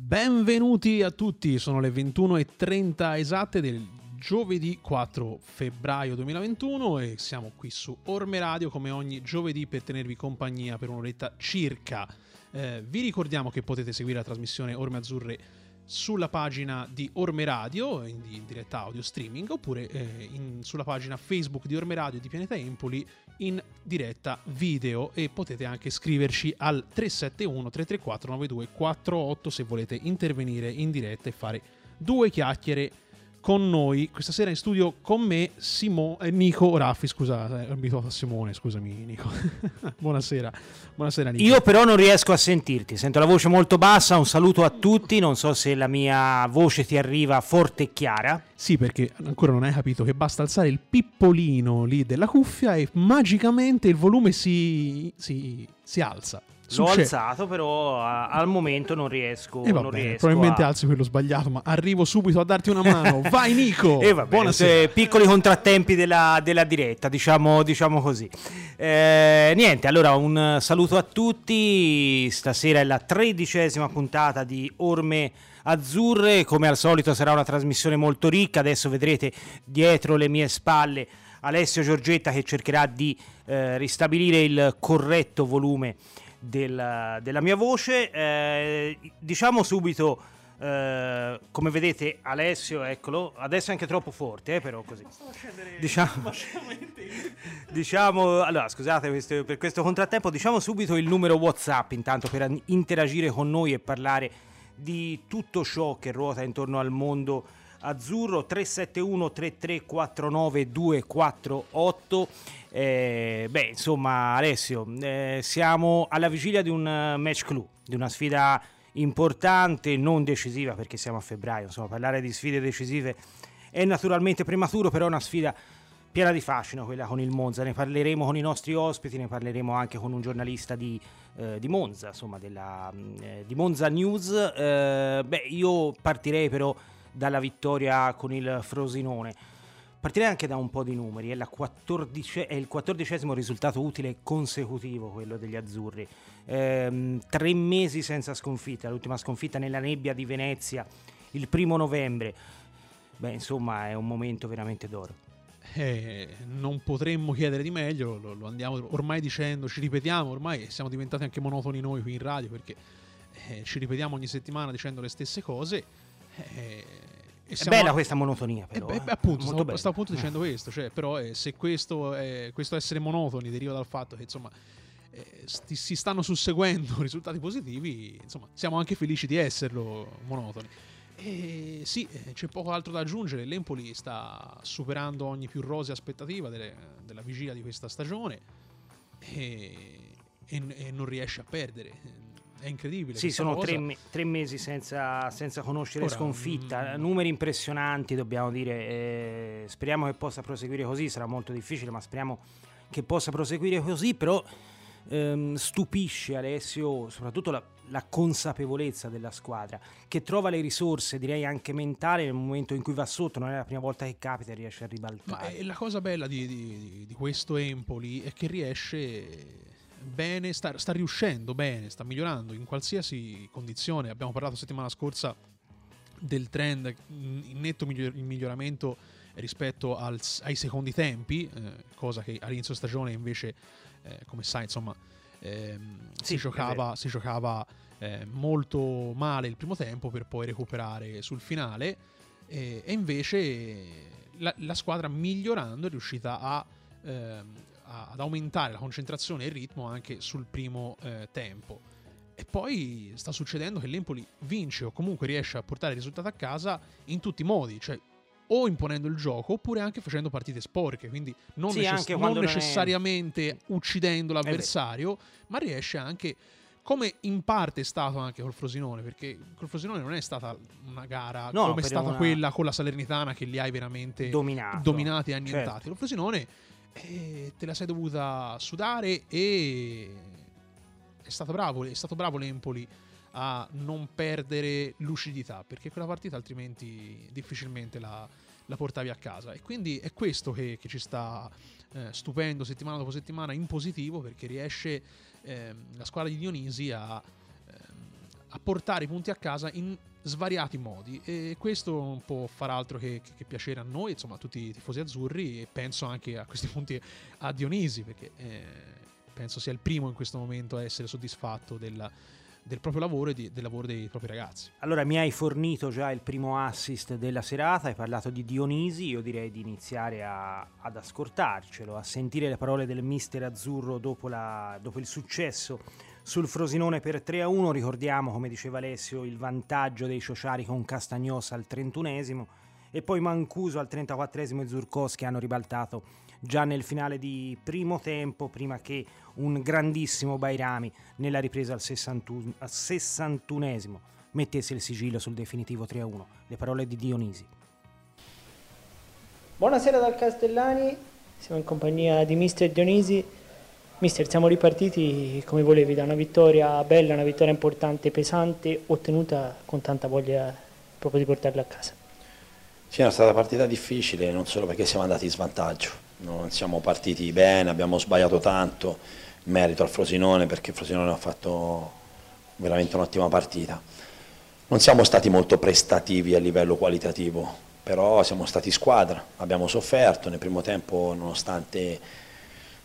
Benvenuti a tutti, sono le 21.30 esatte del giovedì 4 febbraio 2021 e siamo qui su Orme Radio come ogni giovedì per tenervi compagnia per un'oretta circa. Eh, vi ricordiamo che potete seguire la trasmissione Orme Azzurre sulla pagina di Orme Radio in, diretta audio streaming oppure eh, in, sulla pagina Facebook di Orme Radio di Pianeta Empoli in diretta video. E potete anche scriverci al 371 334 9248 se volete intervenire in diretta e fare due chiacchiere con noi questa sera in studio con me Simo, eh, Nico Raffi, scusa, eh, abituato a Simone, scusami Nico. Buonasera. Buonasera Nico. Io però non riesco a sentirti, sento la voce molto bassa, un saluto a tutti, non so se la mia voce ti arriva forte e chiara. Sì, perché ancora non hai capito che basta alzare il pippolino lì della cuffia e magicamente il volume si, si, si alza. L'ho alzato, però a, al momento non riesco. E non riesco probabilmente a... alzi quello sbagliato, ma arrivo subito a darti una mano. Vai, Nico! E Buonasera. Piccoli contrattempi della, della diretta, diciamo, diciamo così. Eh, niente, allora un saluto a tutti. Stasera è la tredicesima puntata di Orme Azzurre. Come al solito sarà una trasmissione molto ricca. Adesso vedrete dietro le mie spalle Alessio Giorgetta che cercherà di eh, ristabilire il corretto volume del, della mia voce. Eh, diciamo subito, eh, come vedete, Alessio, eccolo, adesso è anche troppo forte, eh, però così. Diciamo, diciamo, allora scusate questo, per questo contrattempo, diciamo subito il numero WhatsApp intanto per interagire con noi e parlare di tutto ciò che ruota intorno al mondo azzurro 371 3349 248 eh, beh insomma Alessio eh, siamo alla vigilia di un eh, match clou di una sfida importante non decisiva perché siamo a febbraio insomma parlare di sfide decisive è naturalmente prematuro però è una sfida piena di fascino quella con il Monza. Ne parleremo con i nostri ospiti ne parleremo anche con un giornalista di, eh, di Monza insomma della, eh, di Monza News. Eh, beh io partirei però dalla vittoria con il Frosinone. Partirei anche da un po' di numeri, è, 14, è il quattordicesimo risultato utile consecutivo quello degli azzurri. Ehm, tre mesi senza sconfitta, l'ultima sconfitta nella nebbia di Venezia il primo novembre. Beh, insomma, è un momento veramente d'oro. Eh, non potremmo chiedere di meglio, lo, lo, andiamo ormai dicendo, ci ripetiamo, ormai siamo diventati anche monotoni noi qui in radio perché eh, ci ripetiamo ogni settimana dicendo le stesse cose eh, è bella questa monotonia, però. Eh, beh, appunto, stavo, stavo, appunto dicendo questo. Cioè, però, eh, se questo, è, questo, essere monotoni deriva dal fatto che insomma eh, sti, si stanno susseguendo risultati positivi, insomma, siamo anche felici di esserlo monotoni. E sì, eh, c'è poco altro da aggiungere. L'Empoli sta superando ogni più rosea aspettativa delle, della vigilia di questa stagione e, e, e non riesce a perdere è incredibile. Sì, sono tre, me- tre, mesi senza, senza conoscere Ora, sconfitta, mm, numeri impressionanti, dobbiamo dire. Eh, speriamo che possa proseguire così, sarà molto difficile, ma speriamo che possa proseguire così, però ehm, stupisce Alessio soprattutto la, la, consapevolezza della squadra, che trova le risorse, direi anche mentali, nel momento in cui va sotto, non è la prima volta che capita e riesce a ribaltare. Ma la cosa bella di, di, di questo Empoli è che riesce bene, sta, sta, riuscendo bene, sta migliorando in qualsiasi condizione. Abbiamo parlato settimana scorsa del trend in netto miglior- miglioramento rispetto al, ai secondi tempi, eh, cosa che all'inizio stagione invece, eh, come sai, insomma, ehm, sì, si giocava, si giocava eh, molto male il primo tempo per poi recuperare sul finale e invece la, la, squadra migliorando è riuscita a ehm, ad aumentare la concentrazione e il ritmo anche sul primo eh, tempo. E poi sta succedendo che l'Empoli vince o comunque riesce a portare il risultato a casa in tutti i modi, cioè o imponendo il gioco oppure anche facendo partite sporche, quindi non, sì, necess- non necessariamente è... uccidendo l'avversario, ma riesce anche come in parte è stato anche col Frosinone, perché col Frosinone non è stata una gara no, come è stata una... quella con la Salernitana che li hai veramente Dominato. dominati e annientati. Certo. Col Frosinone e te la sei dovuta sudare e è stato bravo, è stato bravo l'Empoli a non perdere lucidità perché quella partita altrimenti difficilmente la, la portavi a casa. E quindi è questo che, che ci sta eh, stupendo settimana dopo settimana in positivo perché riesce eh, la squadra di Dionisi a, eh, a portare i punti a casa in svariati modi e questo non può far altro che, che, che, piacere a noi, insomma a tutti i tifosi azzurri e penso anche a questi punti a Dionisi perché eh, penso sia il primo in questo momento a essere soddisfatto della, del proprio lavoro e di, del lavoro dei propri ragazzi. Allora mi hai fornito già il primo assist della serata, hai parlato di Dionisi, io direi di iniziare a, ad ascoltarcelo, a sentire le parole del mister azzurro dopo, la, dopo il successo sul Frosinone per 3-1, ricordiamo come diceva Alessio il vantaggio dei Ciociari con Castagnosa al 31esimo e poi Mancuso al 34esimo e Zurkowski hanno ribaltato già nel finale di primo tempo prima che un grandissimo Bairami nella ripresa al, 61, al 61esimo mettesse il sigillo sul definitivo 3-1. Le parole di Dionisi. Buonasera dal Castellani, siamo in compagnia di Mister Dionisi. Mister, siamo ripartiti come volevi, da una vittoria bella, una vittoria importante, pesante, ottenuta con tanta voglia proprio di portarla a casa. Sì, è stata una partita difficile, non solo perché siamo andati in svantaggio, non siamo partiti bene, abbiamo sbagliato tanto, merito al Frosinone perché Frosinone ha fatto veramente un'ottima partita. Non siamo stati molto prestativi a livello qualitativo, però siamo stati squadra, abbiamo sofferto nel primo tempo nonostante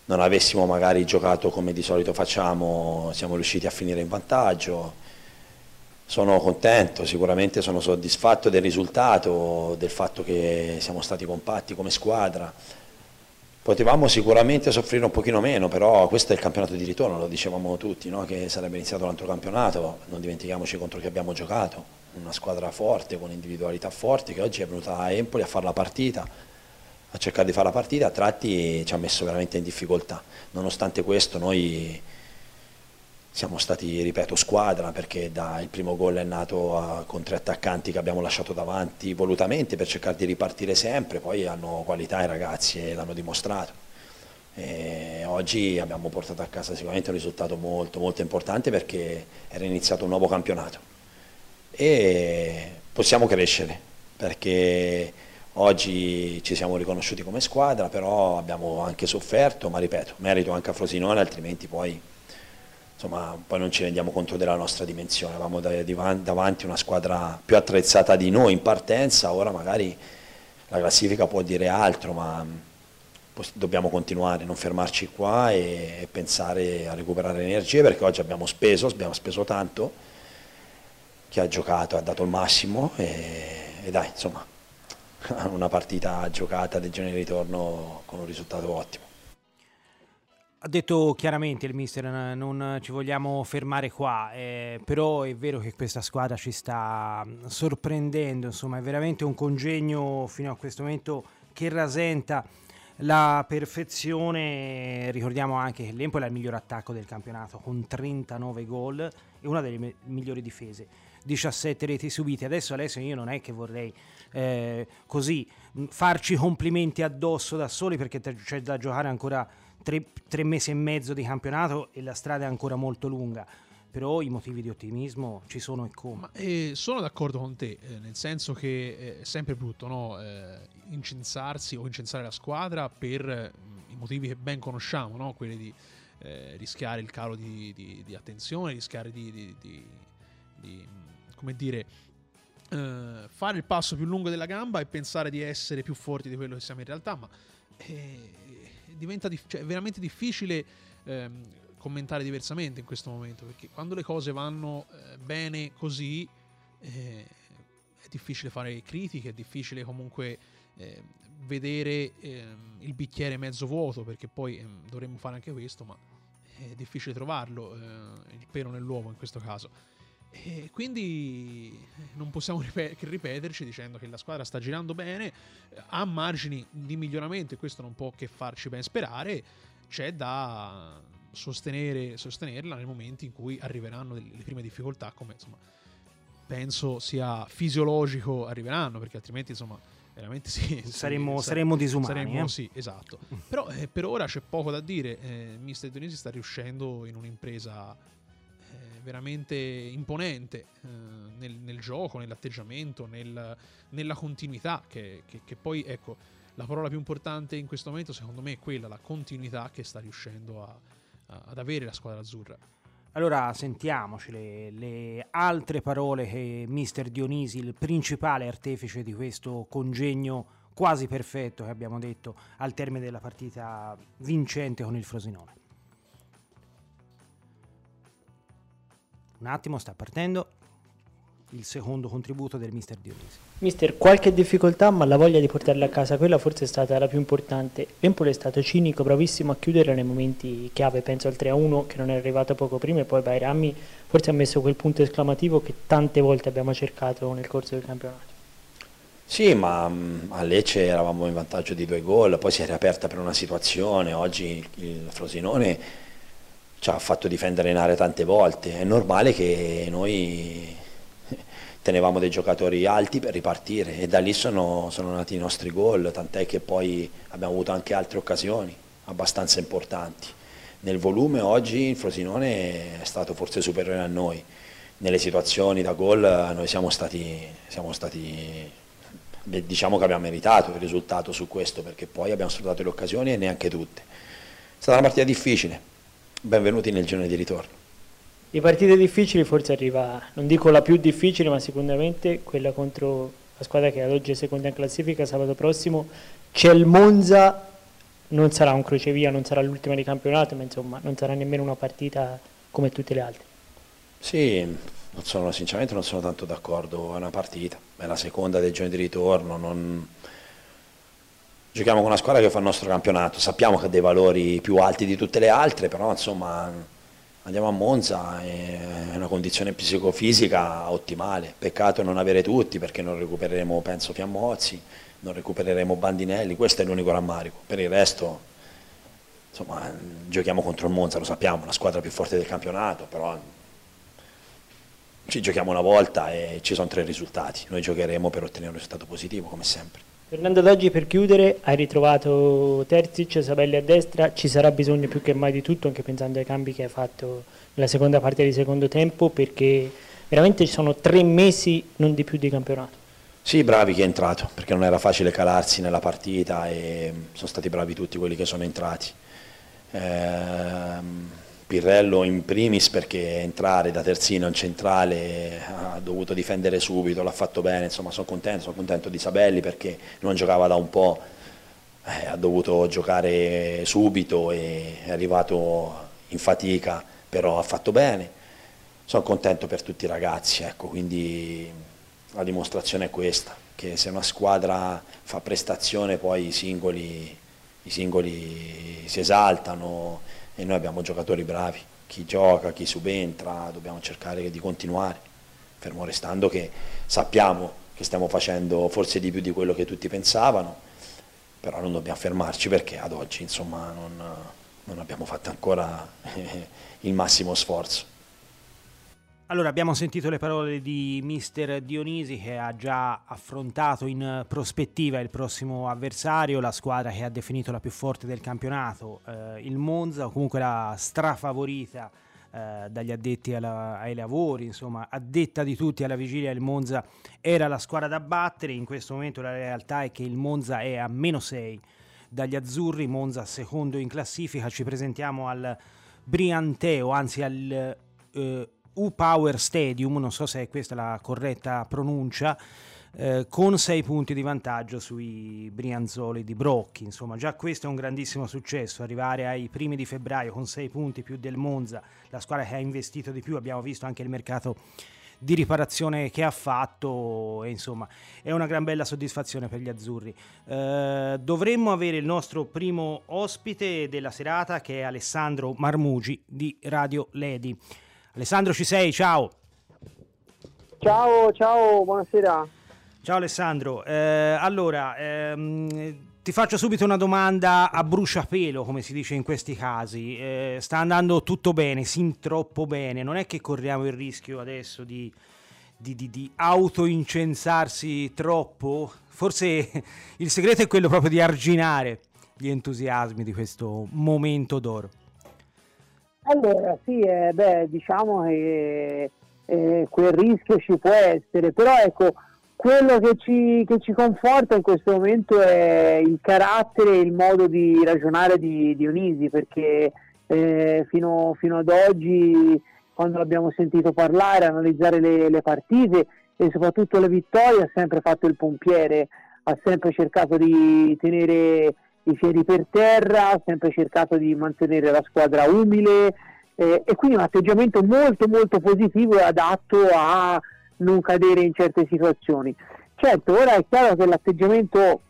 non avessimo magari giocato come di solito facciamo, siamo riusciti a finire in vantaggio. Sono contento, sicuramente sono soddisfatto del risultato, del fatto che siamo stati compatti come squadra. Potevamo sicuramente soffrire un pochino meno, però questo è il campionato di ritorno, lo dicevamo tutti, no? che sarebbe iniziato l'altro campionato, non dimentichiamoci contro chi abbiamo giocato, una squadra forte, con individualità forti, che oggi è venuta a Empoli a fare la partita, a cercare di fare la partita, a tratti ci ha messo veramente in difficoltà. Nonostante questo noi siamo stati, ripeto, squadra perché da, il primo gol è nato a, con tre attaccanti che abbiamo lasciato davanti volutamente per cercare di ripartire sempre, poi hanno qualità i ragazzi e l'hanno dimostrato. E oggi abbiamo portato a casa sicuramente un risultato molto, molto importante perché era iniziato un nuovo campionato e possiamo crescere perché oggi ci siamo riconosciuti come squadra, però abbiamo anche sofferto, ma ripeto, merito anche a Frosinone, altrimenti poi insomma, poi non ci rendiamo conto della nostra dimensione, avevamo davanti una squadra più attrezzata di noi in partenza, ora magari la classifica può dire altro, ma dobbiamo continuare, non fermarci qua e pensare a recuperare energie perché oggi abbiamo speso, abbiamo speso tanto, chi ha giocato ha dato il massimo e, e dai, insomma, una partita giocata del genere di ritorno con un risultato ottimo. Ha detto chiaramente il mister, non ci vogliamo fermare qua, eh, però è vero che questa squadra ci sta sorprendendo, insomma è veramente un congegno fino a questo momento che rasenta la perfezione. Ricordiamo anche che l'Empoli è il miglior attacco del campionato con 39 gol e una delle migliori difese, 17 reti subite. Adesso Alessio io non è che vorrei eh, così farci complimenti addosso da soli perché c'è da giocare ancora tre, tre mesi e mezzo di campionato e la strada è ancora molto lunga però i motivi di ottimismo ci sono e come. Eh, sono d'accordo con te, eh, nel senso che eh, è sempre brutto no? eh, incensarsi o incensare la squadra per i motivi che ben conosciamo, no? quelli di eh, rischiare il calo di, di, di attenzione, rischiare di, di come dire, eh, fare il passo più lungo della gamba e pensare di essere più forti di quello che siamo in realtà, ma diventa dif- cioè, veramente difficile ehm, commentare diversamente in questo momento, perché quando le cose vanno eh, bene così eh, è difficile fare critiche, è difficile comunque eh, vedere ehm, il bicchiere mezzo vuoto, perché poi ehm, dovremmo fare anche questo, ma è difficile trovarlo, eh, il pelo nell'uovo in questo caso. E quindi eh, non possiamo che ripeterci dicendo che la squadra sta girando bene, ha margini di miglioramento e questo non può che farci ben sperare. C'è da sostenere, sostenerla nei momenti in cui arriveranno le prime difficoltà, come insomma penso sia fisiologico arriveranno, perché altrimenti insomma veramente sì, saremmo, sì, saremmo disumani. Saremmo, eh? Sì, esatto. Però eh, per ora c'è poco da dire. Eh, Mister Dionisi sta riuscendo in un'impresa veramente imponente eh, nel, nel, gioco, nell'atteggiamento, nel, nella continuità, che, che, che, poi ecco, la parola più importante in questo momento secondo me è quella, la continuità che sta riuscendo a, a, ad avere la squadra azzurra. Allora sentiamoci le, le, altre parole che mister Dionisi, il principale artefice di questo congegno quasi perfetto che abbiamo detto al termine della partita vincente con il Frosinone. Un attimo, sta partendo il secondo contributo del mister Dionisi. Mister, qualche difficoltà, ma la voglia di portarla a casa, quella forse è stata la più importante. Empoli è stato cinico, bravissimo a chiudere nei momenti chiave, penso al 3-1 che non è arrivato poco prima e poi Bairami forse ha messo quel punto esclamativo che tante volte abbiamo cercato nel corso del campionato. Sì, ma mm, a Lecce eravamo in vantaggio di due gol, poi si è riaperta per una situazione, oggi il Frosinone ci ha fatto difendere in area tante volte, è normale che noi tenevamo dei giocatori alti per ripartire e da lì sono, sono nati i nostri gol, tant'è che poi abbiamo avuto anche altre occasioni abbastanza importanti. Nel volume oggi il Frosinone è stato forse superiore a noi, nelle situazioni da gol noi siamo stati, siamo stati beh, diciamo che abbiamo meritato il risultato su questo perché poi abbiamo sfruttato le occasioni e neanche tutte. È stata una partita difficile, benvenuti nel giorno di ritorno. Di partite difficili forse arriva, non dico la più difficile, ma sicuramente quella contro la squadra che ad oggi è seconda in classifica sabato prossimo. C'è il Monza, non sarà un crocevia, non sarà l'ultima di campionato, ma insomma non sarà nemmeno una partita come tutte le altre. Sì, non sono, sinceramente non sono tanto d'accordo, è una partita, è la seconda del giorno di ritorno, non... giochiamo con una squadra che fa il nostro campionato, sappiamo che ha dei valori più alti di tutte le altre, però insomma andiamo a Monza, è una condizione psicofisica ottimale, peccato non avere tutti perché non recupereremo penso Fiammozzi, non recupereremo Bandinelli, questo è l'unico rammarico, per il resto insomma giochiamo contro il Monza, lo sappiamo, la squadra più forte del campionato, però ci giochiamo una volta e ci sono tre risultati, noi giocheremo per ottenere un risultato positivo come sempre. Tornando ad oggi per chiudere, hai ritrovato Terzic, Sabelli a destra, ci sarà bisogno più che mai di tutto, anche pensando ai cambi che hai fatto nella seconda parte di secondo tempo, perché veramente ci sono tre mesi, non di più, di campionato. Sì, bravi chi è entrato, perché non era facile calarsi nella partita e sono stati bravi tutti quelli che sono entrati. Ehm Pirrello in primis perché entrare da terzino in centrale ha dovuto difendere subito, l'ha fatto bene, insomma sono contento, sono contento di Sabelli perché non giocava da un po', eh, ha dovuto giocare subito e è arrivato in fatica, però ha fatto bene. Sono contento per tutti i ragazzi, ecco, quindi la dimostrazione è questa, che se una squadra fa prestazione poi i singoli, i singoli si esaltano e noi abbiamo giocatori bravi, chi gioca, chi subentra, dobbiamo cercare di continuare, fermo restando che sappiamo che stiamo facendo forse di più di quello che tutti pensavano, però non dobbiamo fermarci perché ad oggi insomma, non, non abbiamo fatto ancora il massimo sforzo. Allora, abbiamo sentito le parole di mister Dionisi che ha già affrontato in prospettiva il prossimo avversario, la squadra che ha definito la più forte del campionato, eh, il Monza, o comunque la strafavorita eh, dagli addetti alla, ai lavori, insomma, addetta di tutti alla vigilia il Monza era la squadra da battere, in questo momento la realtà è che il Monza è a meno 6 dagli azzurri, Monza secondo in classifica, ci presentiamo al Brianteo, anzi al... Eh, U-Power Stadium, non so se è questa la corretta pronuncia, eh, con sei punti di vantaggio sui Brianzoli di Brocchi. Insomma, già questo è un grandissimo successo, arrivare ai primi di febbraio con sei punti più del Monza, la squadra che ha investito di più, abbiamo visto anche il mercato di riparazione che ha fatto e insomma è una gran bella soddisfazione per gli azzurri. Eh, dovremmo avere il nostro primo ospite della serata che è Alessandro Marmugi di Radio Ledi. Alessandro ci sei, ciao. Ciao, ciao, buonasera. Ciao Alessandro, eh, allora ehm, ti faccio subito una domanda a bruciapelo, come si dice in questi casi. Eh, sta andando tutto bene, sin troppo bene, non è che corriamo il rischio adesso di, di, di, di autoincensarsi troppo? Forse il segreto è quello proprio di arginare gli entusiasmi di questo momento d'oro. Allora, sì, eh, beh, diciamo che eh, quel rischio ci può essere, però ecco, quello che ci, che ci, conforta in questo momento è il carattere e il modo di ragionare di Dionisi, perché eh, fino, fino, ad oggi quando l'abbiamo sentito parlare, analizzare le, le partite e soprattutto le vittorie, ha sempre fatto il pompiere, ha sempre cercato di tenere i piedi per terra, ha sempre cercato di mantenere la squadra umile eh, e quindi un atteggiamento molto molto positivo e adatto a non cadere in certe situazioni. Certo, ora è chiaro che l'atteggiamento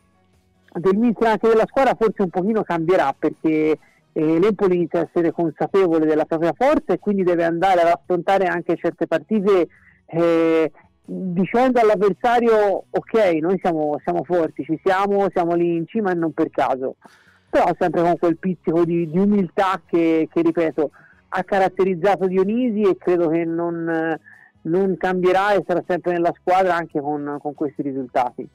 del mister anche della squadra forse un pochino cambierà perché eh, l'Empoli inizia a essere consapevole della propria forza e quindi deve andare ad affrontare anche certe partite eh, dicendo all'avversario ok noi siamo, siamo, forti, ci siamo, siamo lì in cima e non per caso. Però sempre con quel pizzico di, di umiltà che, che, ripeto ha caratterizzato Dionisi e credo che non, non cambierà e sarà sempre nella squadra anche con, con questi risultati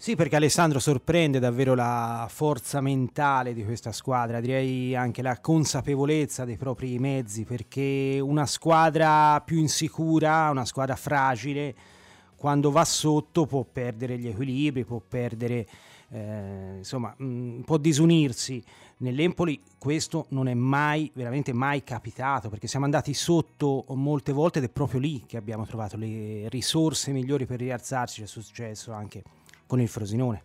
sì, perché Alessandro sorprende davvero la forza mentale di questa squadra, direi anche la consapevolezza dei propri mezzi, perché una squadra più insicura, una squadra fragile, quando va sotto può perdere gli equilibri, può perdere, eh, insomma, mh, mm, può disunirsi. Nell'Empoli questo non è mai, veramente mai capitato, perché siamo andati sotto molte volte ed è proprio lì che abbiamo trovato le risorse migliori per rialzarci, è successo anche con il Frosinone.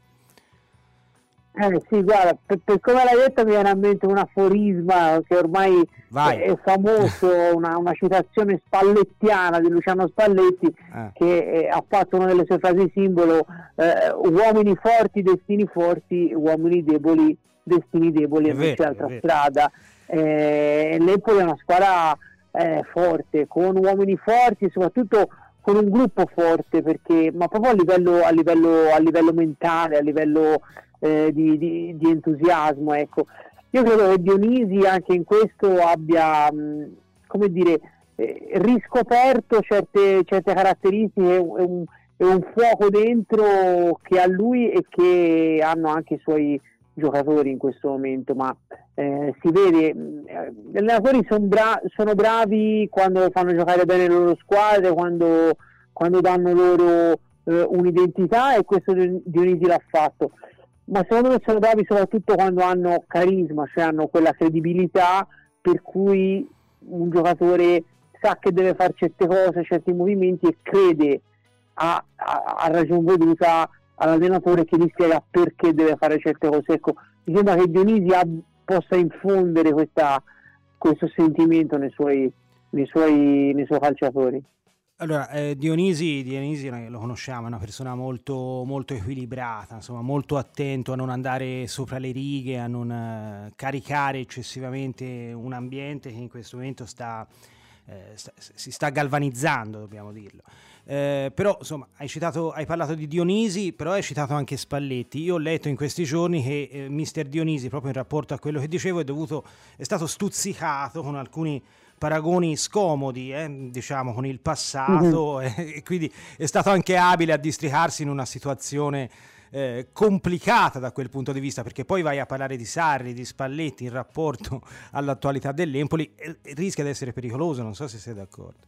Eh sì, guarda, per, per, come l'hai detto mi viene a mente un aforisma che ormai Vai. è, famoso, una, una, citazione spallettiana di Luciano Spalletti eh. che eh, ha fatto una delle sue frasi simbolo, eh, uomini forti, destini forti, uomini deboli, destini deboli, e invece altra strada. Eh, L'Empoli è una squadra eh, forte, con uomini forti, soprattutto con un gruppo forte perché, ma proprio a livello, a livello, a livello mentale, a livello eh, di, di, di, entusiasmo. Ecco. Io credo che Dionisi anche in questo abbia, mh, come dire, eh, riscoperto certe, certe caratteristiche e un, un, fuoco dentro che ha lui e che hanno anche i suoi giocatori in questo momento, ma eh, si vede, eh, gli allenatori son bra- sono bravi quando fanno giocare bene le loro squadre, quando, quando danno loro eh, un'identità e questo Dionisi l'ha fatto, ma secondo me sono bravi soprattutto quando hanno carisma, cioè hanno quella credibilità per cui un giocatore sa che deve fare certe cose, certi movimenti e crede a, a, a ragion veduta all'allenatore che gli spiega perché deve fare certe cose. Ecco, mi sembra che Dionisi ab- possa infondere questa, questo sentimento nei suoi, nei, suoi, nei suoi calciatori. Allora, eh, Dionisi, Dionisi lo conosciamo, è una persona molto, molto, equilibrata, insomma, molto attento a non andare sopra le righe, a non eh, caricare eccessivamente un ambiente che in questo momento sta, eh, sta, si sta galvanizzando, dobbiamo dirlo. Eh, però insomma hai, citato, hai, parlato di Dionisi, però hai citato anche Spalletti. Io ho letto in questi giorni che eh, mister Dionisi, proprio in rapporto a quello che dicevo, è, dovuto, è stato stuzzicato con alcuni paragoni scomodi, eh, diciamo, con il passato mm-hmm. e quindi è stato anche abile a districarsi in una situazione eh, complicata da quel punto di vista, perché poi vai a parlare di Sarri, di Spalletti in rapporto all'attualità dell'Empoli, e rischia di essere pericoloso, non so se sei d'accordo.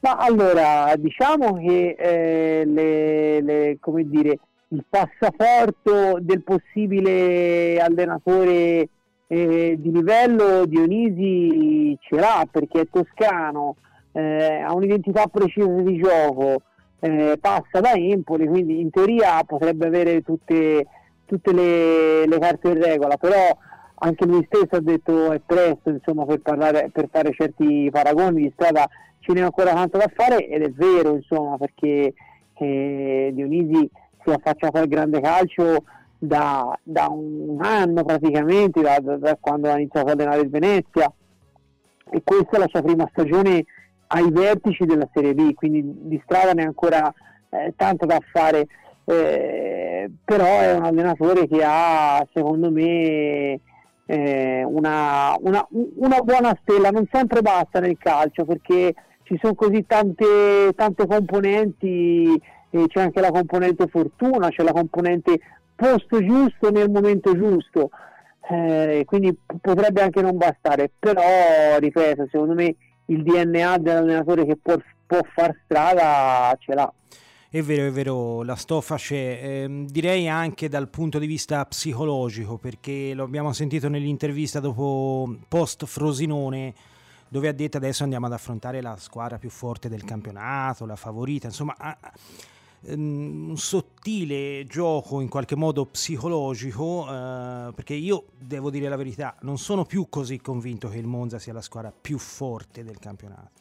Ma allora, diciamo che eh, le, le, dire, il passaporto del possibile allenatore eh, di livello Dionisi ce l'ha perché è toscano, eh, ha un'identità precisa di gioco, eh, passa da Empoli, quindi in teoria potrebbe avere tutte, tutte le, le, carte in regola, però anche lui stesso ha detto è presto insomma, per, parlare, per fare certi paragoni di strada ce n'è ancora tanto da fare ed è vero insomma perché eh, Dionisi si è affacciato al grande calcio da, da un anno praticamente, da, da, da, quando ha iniziato a allenare il Venezia. E questa è la sua prima stagione ai vertici della Serie B, quindi di strada ne ha ancora eh, tanto da fare, eh, però è un allenatore che ha secondo me eh, una, una, una buona stella, non sempre basta nel calcio perché ci sono così tante, tante componenti, eh, c'è anche la componente fortuna, c'è la componente posto giusto nel momento giusto, eh, quindi potrebbe anche non bastare, però ripeto, secondo me il DNA dell'allenatore che può, può far strada ce l'ha. È vero, è vero, la stoffa c'è, eh, direi anche dal punto di vista psicologico, perché lo abbiamo sentito nell'intervista dopo post Frosinone, dove ha detto adesso andiamo ad affrontare la squadra più forte del campionato, la favorita, insomma ha, um, un sottile gioco in qualche modo psicologico, uh, perché io devo dire la verità, non sono più così convinto che il Monza sia la squadra più forte del campionato.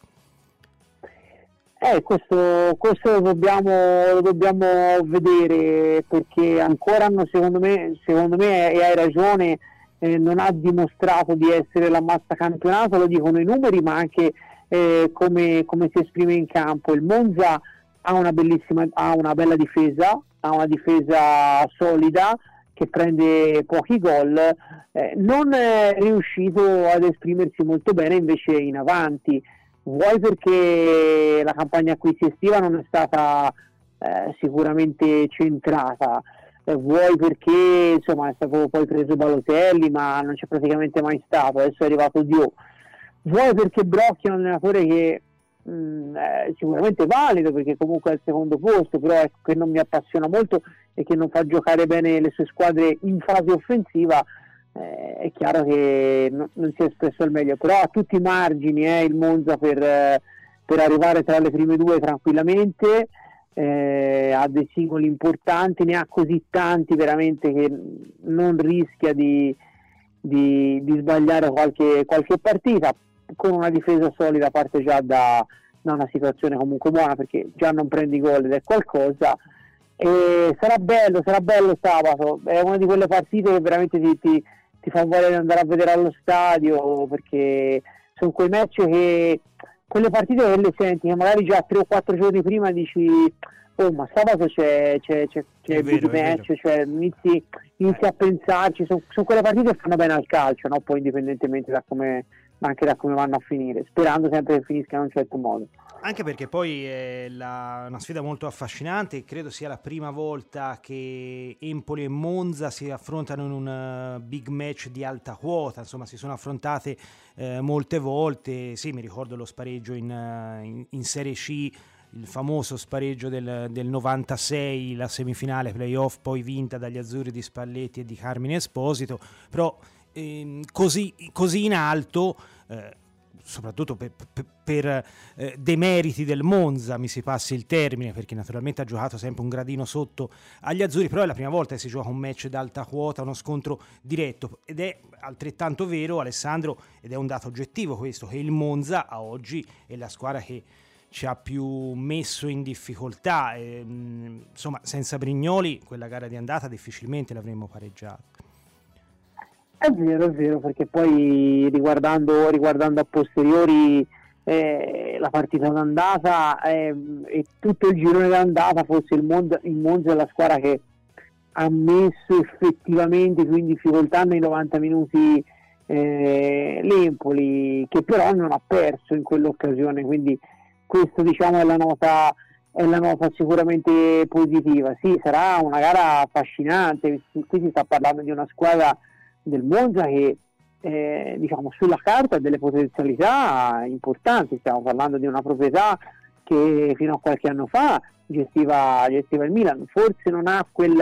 Eh, questo, questo lo, dobbiamo, lo, dobbiamo, vedere perché ancora hanno, secondo me, secondo me e hai ragione, eh, non ha dimostrato di essere la mazza campionato, lo dicono i numeri, ma anche eh, come, come, si esprime in campo. Il Monza ha una, ha una bella difesa, ha una difesa solida che prende pochi gol, eh, non è riuscito ad esprimersi molto bene invece in avanti vuoi perché la campagna acquisti estiva non è stata eh, sicuramente centrata, eh, vuoi perché insomma è stato poi preso Balotelli ma non c'è praticamente mai stato, adesso è arrivato Dio, vuoi perché Brocchi è un allenatore che mh, mm, è sicuramente valido perché comunque è al secondo posto, però ecco, che non mi appassiona molto e che non fa giocare bene le sue squadre in fase offensiva eh, è chiaro che no, non si è espresso al meglio, però ha tutti i margini eh, il Monza per, eh, per, arrivare tra le prime due tranquillamente, eh, ha dei singoli importanti, ne ha così tanti veramente che non rischia di, di, di sbagliare qualche, qualche, partita, con una difesa solida parte già da, da una situazione comunque buona perché già non prendi gol ed è qualcosa. E sarà bello, sarà bello sabato, è una di quelle partite che veramente ti, ti, ti fa voglia di andare a vedere allo stadio perché sono quei match che quelle partite che le senti che magari già tre o quattro giorni prima dici oh ma sabato c'è, c'è, c'è, c'è il big match cioè inizi, inizi a pensarci sono, sono, quelle partite che fanno bene al calcio no? poi indipendentemente da come anche da come vanno a finire sperando sempre che finiscano in un certo modo. Anche perché poi è la, una sfida molto affascinante, credo sia la prima volta che Empoli e Monza si affrontano in un uh, big match di alta quota, insomma si sono affrontate uh, molte volte, sì mi ricordo lo spareggio in, uh, in, in Serie C, il famoso spareggio del, del 96, la semifinale playoff poi vinta dagli azzurri di Spalletti e di Carmine Esposito, però ehm, così, così, in alto eh, soprattutto per, per, per eh, demeriti del Monza, mi si passi il termine, perché naturalmente ha giocato sempre un gradino sotto agli azzurri, però è la prima volta che si gioca un match d'alta quota, uno scontro diretto ed è altrettanto vero Alessandro, ed è un dato oggettivo questo, che il Monza a oggi è la squadra che ci ha più messo in difficoltà, e, insomma senza Brignoli quella gara di andata difficilmente l'avremmo pareggiata. È vero, è vero, perché poi riguardando, riguardando a posteriori eh, la partita d'andata eh, e tutto il girone d'andata, forse il, Monza, il Monza è la squadra che ha messo effettivamente più in difficoltà nei 90 minuti eh, l'Empoli, che però non ha perso in quell'occasione, quindi questa diciamo è è la nota sicuramente positiva. Sì, sarà una gara affascinante, qui si sta parlando di una squadra del Monza che eh, diciamo, sulla carta ha delle potenzialità importanti, stiamo parlando di una proprietà che fino a qualche anno fa gestiva, gestiva il Milan, forse non ha quel,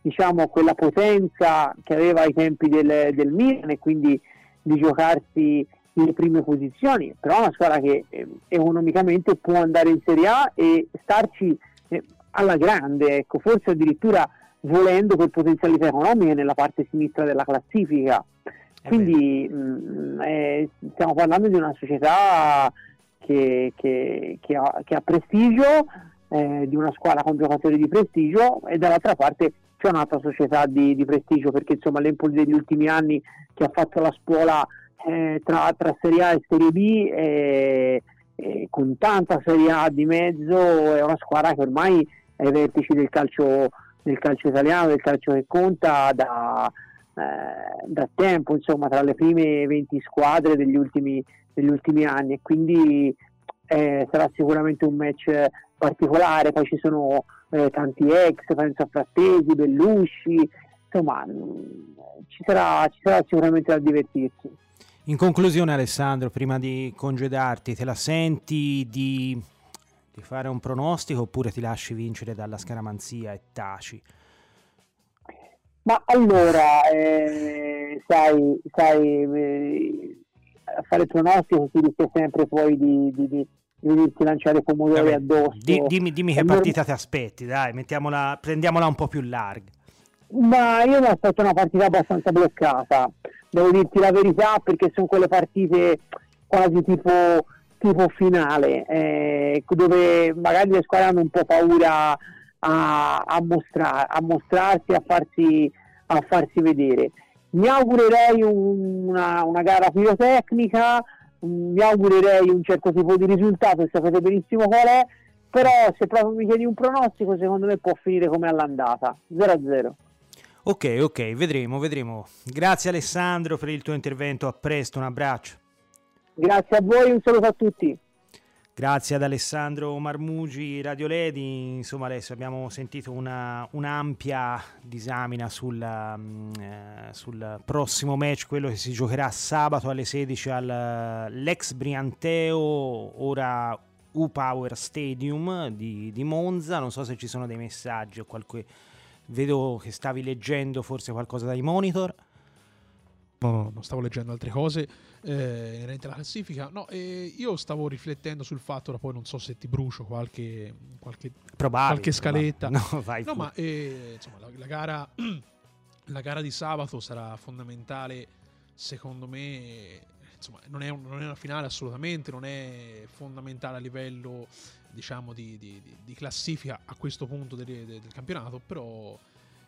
diciamo, quella potenza che aveva ai tempi del, del, Milan e quindi di giocarsi le prime posizioni, però è una squadra che eh, economicamente può andare in Serie A e starci eh, alla grande, ecco, forse addirittura volendo per potenzialità economiche nella parte sinistra della classifica. Quindi mh, mm, eh, stiamo parlando di una società che, che, che, ha, che ha, prestigio, eh, di una squadra con giocatori di prestigio e dall'altra parte c'è un'altra società di, di prestigio perché insomma l'Empoli degli ultimi anni che ha fatto la scuola eh, tra, tra, Serie A e Serie B eh, eh, con tanta Serie A di mezzo è una squadra che ormai è ai vertici del calcio del calcio italiano, del calcio che conta da, eh, da tempo, insomma, tra le prime 20 squadre degli ultimi, degli ultimi anni e quindi eh, sarà sicuramente un match particolare, poi ci sono eh, tanti ex, penso a Frattesi, Bellusci, insomma mh, ci, sarà, ci sarà sicuramente da divertirsi. In conclusione Alessandro, prima di congedarti, te la senti di di fare un pronostico oppure ti lasci vincere dalla scaramanzia e taci? Ma allora, eh, sai, sai eh, a fare pronostico si rischia sempre poi di, di, di, venirsi lanciare pomodori Vabbè, addosso. di- dimmi, dimmi che partita ti aspetti, dai, mettiamola, prendiamola un po' più larga. Ma io mi aspetto una partita abbastanza bloccata, devo dirti la verità perché sono quelle partite quasi tipo, tipo finale, eh, dove magari le squadre hanno un po' paura a, a, mostra- a mostrarsi, a farsi, a farsi vedere. Mi augurerei un- una, una gara pirotecnica, mm, mi augurerei un certo tipo di risultato, sapete benissimo qual è, però se proprio mi chiedi un pronostico secondo me può finire come all'andata, 0-0. Ok, ok, vedremo, vedremo. Grazie Alessandro per il tuo intervento, a presto, un abbraccio. Grazie a voi, un saluto a tutti. Grazie ad Alessandro Marmugi, Radio Ledi. Insomma, adesso abbiamo sentito una, un'ampia disamina sul, mm, eh, sul prossimo match, quello che si giocherà sabato alle 16 all'ex Brianteo, ora U-Power Stadium di, di Monza. Non so se ci sono dei messaggi o qualche. Vedo che stavi leggendo forse qualcosa dai monitor. No, no, non stavo leggendo altre cose eh, inerenti alla classifica. No, eh, io stavo riflettendo sul fatto, ora poi non so se ti brucio qualche, qualche, Probabile. qualche scaletta. probabile. No, vai No, ma eh, insomma, la, la gara, la gara di sabato sarà fondamentale, secondo me. Insomma, non è, un- non è una finale assolutamente, non è fondamentale a livello diciamo di, di- di- classifica a questo punto del, del- del campionato, però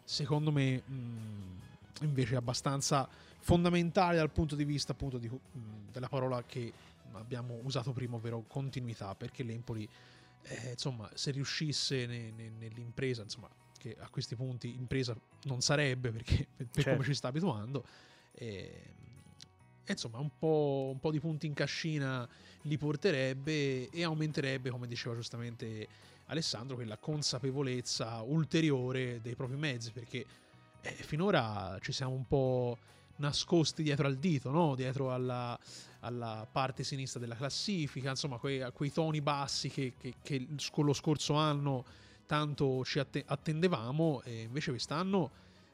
secondo me mh, invece è abbastanza fondamentale dal punto di vista appunto di- della parola che abbiamo usato prima, ovvero continuità, perché l'Empoli eh, insomma, se riuscisse ne- ne- nell'impresa, insomma, che a questi punti impresa non sarebbe perché per, Certo. come ci sta abituando, eh, insomma, un po', un po' di punti in cascina li porterebbe e aumenterebbe, come diceva giustamente Alessandro, quella consapevolezza ulteriore dei propri mezzi, perché eh, finora ci siamo un po' nascosti dietro al dito, no? dietro alla, alla parte sinistra della classifica, insomma, quei, quei toni bassi che, che- che lo scorso anno tanto ci atte- attendevamo, e invece quest'anno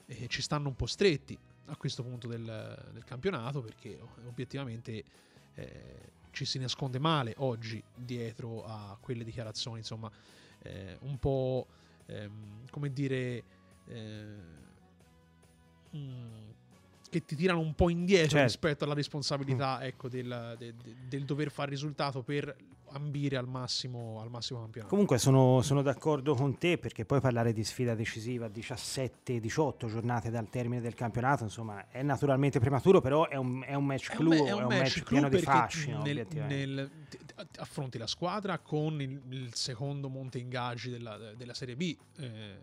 eh, ci stanno un po' stretti a questo punto del, del campionato, perché o- obiettivamente eh, ci si nasconde male oggi dietro a quelle dichiarazioni, insomma, eh, un po' ehm, come dire. eh, mm, che ti tirano un po' indietro Certo. rispetto alla responsabilità ecco, del, de- de- del dover fare risultato per ambire al massimo, al massimo campionato. Comunque sono, sono d'accordo con te perché poi parlare di sfida decisiva a 17-18 giornate dal termine del campionato, insomma, è naturalmente prematuro, però è un, è un match È un, clou, è un match clou pieno di fascino, nel- nel- ti- ti- affronti la squadra con il, il secondo monte ingaggi della, della Serie B. eh,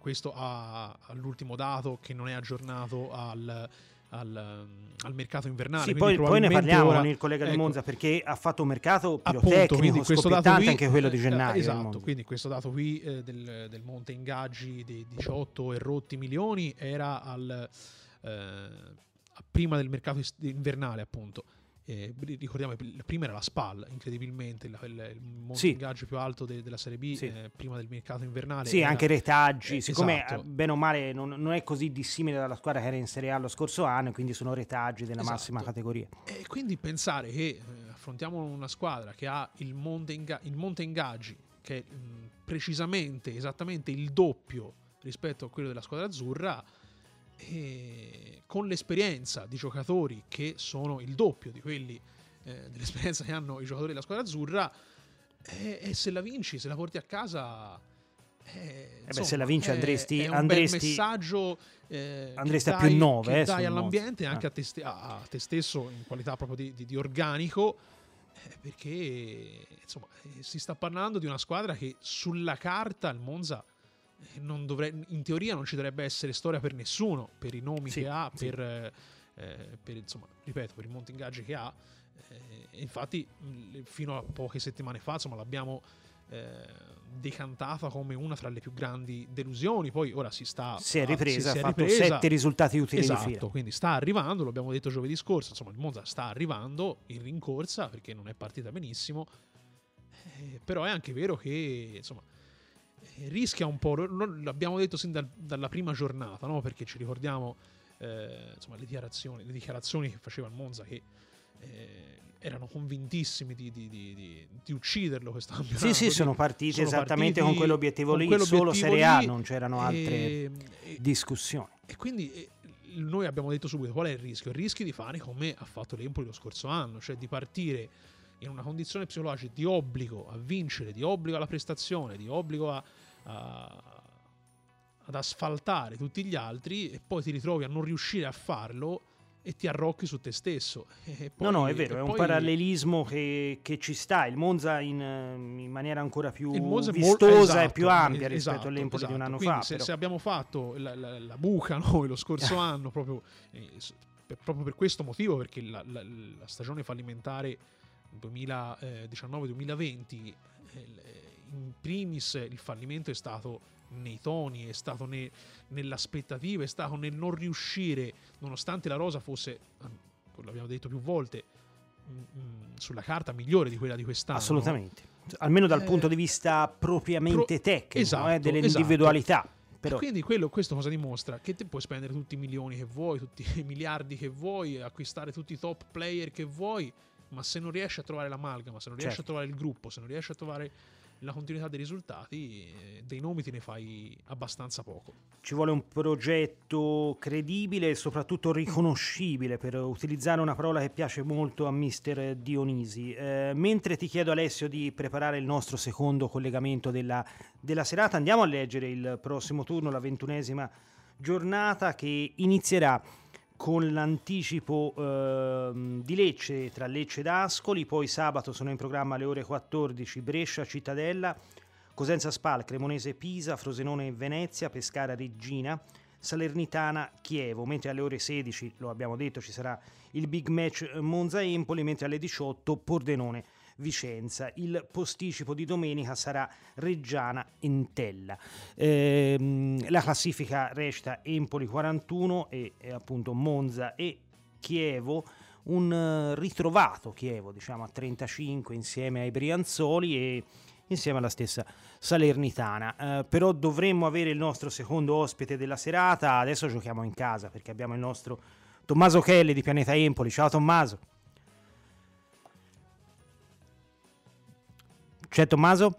questo all'ultimo dato che non è aggiornato al, al, al mercato invernale. Sì, poi, poi ne parliamo ora- con il collega di ecco, Monza perché ha fatto un mercato Appunto, pirotecnico, questo dato qui, anche quello di eh, gennaio. esatto, quindi questo dato qui eh, del, del monte ingaggi dei 18 e rotti milioni era al, eh, prima del mercato invernale, appunto. Eh, ri- ricordiamo che il- prima era la SPAL, incredibilmente, il, il- il monte Sì. più alto de- della Serie B, Sì. eh, prima del mercato invernale. Sì, era- anche retaggi, eh, siccome esatto. eh, bene o male non, non è così dissimile dalla squadra che era in Serie A lo scorso anno, quindi sono retaggi della Esatto. massima categoria. E quindi pensare che eh, affrontiamo una squadra che ha il monte, inga- il monte ingaggi, che è mh, precisamente, esattamente il doppio rispetto a quello della squadra azzurra, e con l'esperienza di giocatori che sono il doppio di quelli eh, dell'esperienza che hanno i giocatori della squadra azzurra, e, e se la vinci, se la porti a casa... eh, beh, se la vinci è- andresti- è un andresti- bel messaggio eh, andresti a dai- più nove, che eh, dai all'ambiente e anche a te, a- a te stesso in qualità proprio di, di- di organico eh, perché insomma eh, si sta parlando di una squadra che sulla carta il Monza non dovrebbe, in teoria non ci dovrebbe essere storia per nessuno per i nomi Sì, che ha sì. per, eh, eh, per, insomma ripeto per il monte ingaggi che ha eh, infatti fino a poche settimane fa insomma l'abbiamo eh, decantata come una tra le più grandi delusioni poi ora si sta Si è ripresa, si ha fatto ripresa. sette risultati utili Esatto, quindi sta arrivando, lo abbiamo detto giovedì scorso, insomma il Monza sta arrivando in rincorsa perché non è partita benissimo, eh, però è anche vero che insomma rischia un po', l'abbiamo detto sin dal- dalla prima giornata, no? perché ci ricordiamo eh, insomma, le, dichiarazioni, le dichiarazioni che faceva il Monza che erano convintissimi di, di, di, di ucciderlo questo campionato. Sì, sì, sono partiti sono esattamente partiti con quell'obiettivo lì, quell'obiettivo solo Serie A, non c'erano altre e, discussioni. E quindi noi abbiamo detto subito qual è il rischio? Il rischio di fare come ha fatto l'Empoli lo scorso anno, cioè di partire in una condizione psicologica di obbligo a vincere, di obbligo alla prestazione, di obbligo a, ad asfaltare tutti gli altri e poi ti ritrovi a non riuscire a farlo e ti arrocchi su te stesso. Poi, no, no, è vero, è un parallelismo che, che, ci sta. Il Monza in, in maniera ancora più vistosa esatto, e più ampia esatto, rispetto all'Empoli esatto. di un esatto. anno Quindi fa. Se, se, abbiamo fatto la, la, la buca noi lo scorso anno, proprio, eh, per, proprio, per, questo motivo, perché la, la stagione fallimentare 2019-2020, eh, in primis il fallimento è stato nei toni, è stato ne, nell'aspettativa, è stato nel non riuscire, nonostante la rosa fosse, ehm, l'abbiamo detto più volte, mm, mm, sulla carta migliore di quella di quest'anno. Assolutamente, almeno dal eh, punto di vista propriamente pro- tecnico, esatto, eh, delle esatto. individualità. Però. quindi quello, questo cosa dimostra? Che te puoi spendere tutti i milioni che vuoi, tutti i miliardi che vuoi, acquistare tutti i top player che vuoi, ma se non riesci a trovare l'amalgama, se non riesci certo. a trovare il gruppo, se non riesci a trovare la continuità dei risultati, eh, dei nomi te ne fai abbastanza poco. Ci vuole un progetto credibile e soprattutto riconoscibile per utilizzare una parola che piace molto a mister Dionisi. Eh, mentre ti chiedo Alessio di preparare il nostro secondo collegamento della, della serata, andiamo a leggere il prossimo turno, la ventunesima giornata che inizierà con l'anticipo eh, di Lecce tra Lecce ed Ascoli, poi sabato sono in programma alle ore 14 Brescia Cittadella, Cosenza Spal, Cremonese Pisa, Frosinone Venezia, Pescara Regina, Salernitana Chievo, mentre alle ore 16, lo abbiamo detto, ci sarà il big match Monza Empoli, mentre alle 18 Pordenone Vicenza. Il posticipo di domenica sarà Reggiana Entella. Ehm, la classifica recita Empoli 41 e, e appunto Monza e Chievo un uh, ritrovato Chievo diciamo a 35 insieme ai Brianzoli e insieme alla stessa Salernitana. Uh, però dovremmo avere il nostro secondo ospite della serata. Adesso giochiamo in casa perché abbiamo il nostro Tommaso Kelly di Pianeta Empoli. Ciao Tommaso. C'è Tommaso?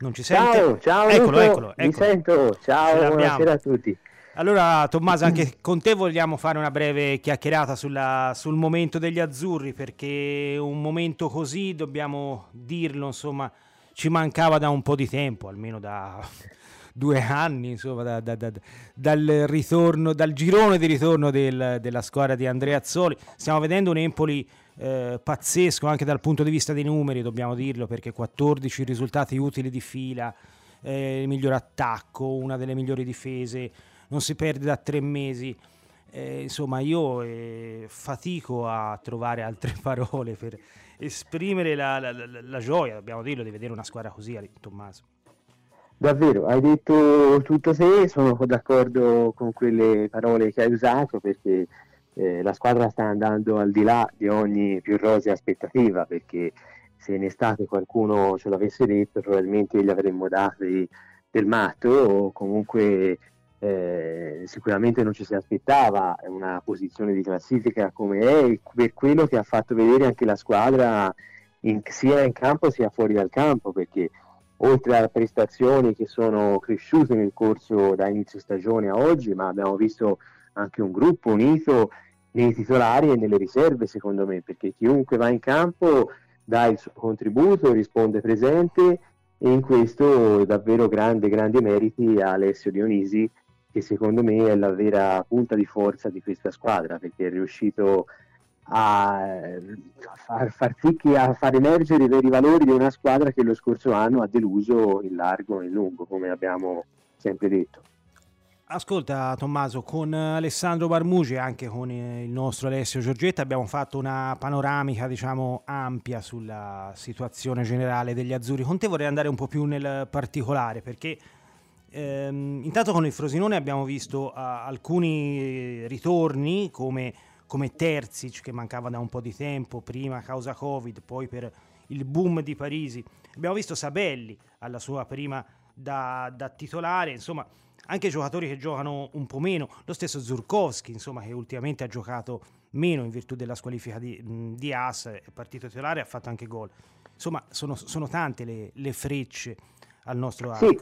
Non ci sente? Ciao, ciao. Eccolo, eccolo, eccolo. Mi sento. Ciao, buonasera a tutti. Allora, Tommaso, anche con te vogliamo fare una breve chiacchierata sulla, sul momento degli azzurri, perché un momento così, dobbiamo dirlo, insomma, ci mancava da un po' di tempo, almeno da due anni, insomma, da, da, da, dal ritorno, dal girone di ritorno del, della squadra di Andrea Azzoli. Stiamo vedendo un Empoli eh, pazzesco anche dal punto di vista dei numeri, dobbiamo dirlo, perché 14 risultati utili di fila, eh, il miglior attacco, una delle migliori difese, non si perde da tre mesi. Eh, insomma, io eh, fatico a trovare altre parole per esprimere la, la, la, la, gioia, dobbiamo dirlo, di vedere una squadra così, Tommaso. Davvero, hai detto tutto te, sono d'accordo con quelle parole che hai usato perché eh, la squadra sta andando al di là di ogni più rosea aspettativa perché se in estate qualcuno ce l'avesse detto probabilmente gli avremmo dato del matto o comunque eh, sicuramente non ci si aspettava una posizione di classifica come è per quello che ha fatto vedere anche la squadra in, sia in campo sia fuori dal campo perché oltre alle prestazioni che sono cresciute nel corso da inizio stagione a oggi ma abbiamo visto anche un gruppo unito nei titolari e nelle riserve, secondo me, perché chiunque va in campo dà il suo contributo, risponde presente e in questo davvero grande, grandi meriti a Alessio Dionisi, che secondo me è la vera punta di forza di questa squadra, perché è riuscito a far, far sì che a far emergere i veri valori di una squadra che lo scorso anno ha deluso in largo e in lungo, come abbiamo sempre detto. Ascolta Tommaso, con Alessandro Barmugi e anche con il nostro Alessio Giorgetta abbiamo fatto una panoramica diciamo ampia sulla situazione generale degli azzurri. Con te vorrei andare un po' più nel particolare perché ehm, intanto con il Frosinone abbiamo visto uh, alcuni ritorni come, come Terzic che mancava da un po' di tempo, prima a causa Covid, poi per il boom di Parisi. Abbiamo visto Sabelli alla sua prima da, da titolare, insomma anche giocatori che giocano un po' meno, lo stesso Zurkowski, insomma, che ultimamente ha giocato meno in virtù della squalifica di, di As, è partito titolare e ha fatto anche gol. Insomma, sono, sono tante le, le, frecce al nostro arco. Sì.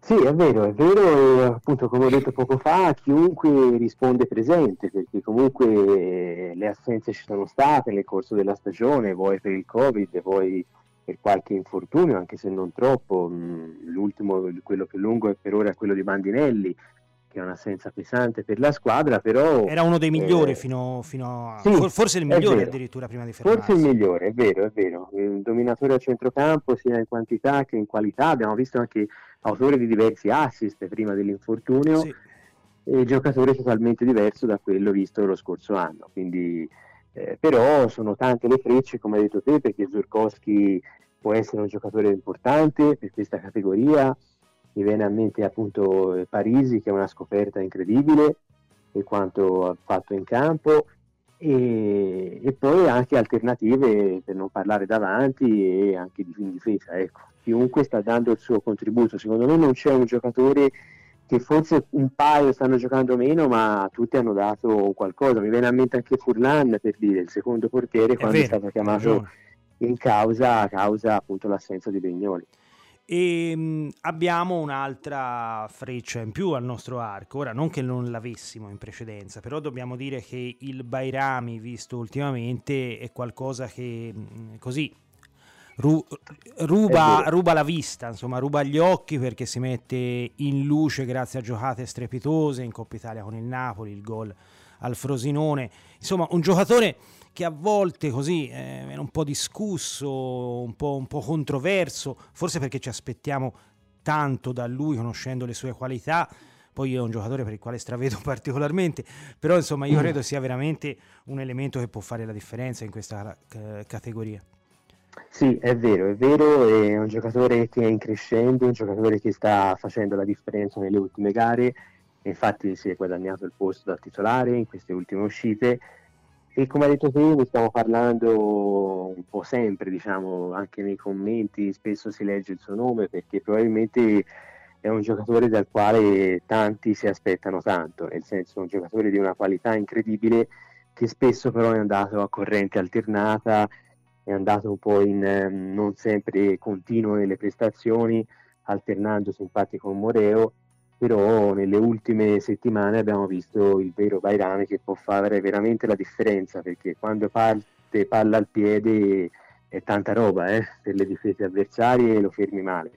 Sì, è vero, è vero, e appunto come ho detto poco fa, chiunque risponde presente, perché comunque le assenze ci sono state nel corso della stagione, vuoi per il Covid, vuoi per qualche infortunio, anche se non troppo, l'ultimo, quello più lungo è per ora quello di Bandinelli, che è un'assenza pesante per la squadra, però... Era uno dei migliori eh, fino, fino, a... Sì, forse il migliore addirittura prima di fermarsi. Forse il migliore, è vero, è vero. Il dominatore a centrocampo sia in quantità che in qualità, abbiamo visto anche autore di diversi assist prima dell'infortunio, sì. e giocatore totalmente diverso da quello visto lo scorso anno, quindi... Eh, però sono tante le frecce, come hai detto te, perché Zurkowski può essere un giocatore importante per questa categoria, mi viene a mente appunto Parisi che è una scoperta incredibile per quanto ha fatto in campo e, e, poi anche alternative per non parlare davanti e anche in difesa ecco. chiunque sta dando il suo contributo secondo me non c'è un giocatore che forse un paio stanno giocando meno ma tutti hanno dato qualcosa. Mi viene a mente anche Furlan per dire il secondo portiere quando è, vero, è stato chiamato in causa a causa appunto l'assenza di Begnoli. E mh, abbiamo un'altra freccia in più al nostro arco. Ora, non che non l'avessimo in precedenza, però dobbiamo dire che il Bairami visto ultimamente è qualcosa che mh, così ru- ruba, ruba, la vista, insomma, ruba gli occhi perché si mette in luce grazie a giocate strepitose in Coppa Italia con il Napoli, il gol al Frosinone. Insomma, un giocatore che a volte così eh, era un po' discusso, un po', un po' controverso, forse perché ci aspettiamo tanto da lui conoscendo le sue qualità poi è un giocatore per il quale stravedo particolarmente, però insomma io mm. credo sia veramente un elemento che può fare la differenza in questa c- categoria. Sì, è vero, è vero, è un giocatore che è in crescendo, un giocatore che sta facendo la differenza nelle ultime gare, infatti si è guadagnato il posto da titolare in queste ultime uscite. E come hai detto te, ne stiamo parlando un po' sempre, diciamo, anche nei commenti, spesso si legge il suo nome perché probabilmente è un giocatore dal quale tanti si aspettano tanto, nel senso un giocatore di una qualità incredibile che spesso però è andato a corrente alternata, è andato un po' in ehm, non sempre continuo nelle prestazioni, alternandosi infatti con Moreo però nelle ultime settimane abbiamo visto il vero Bairami che può fare veramente la differenza perché quando parte palla al piede è tanta roba eh, per le difese avversarie lo fermi male.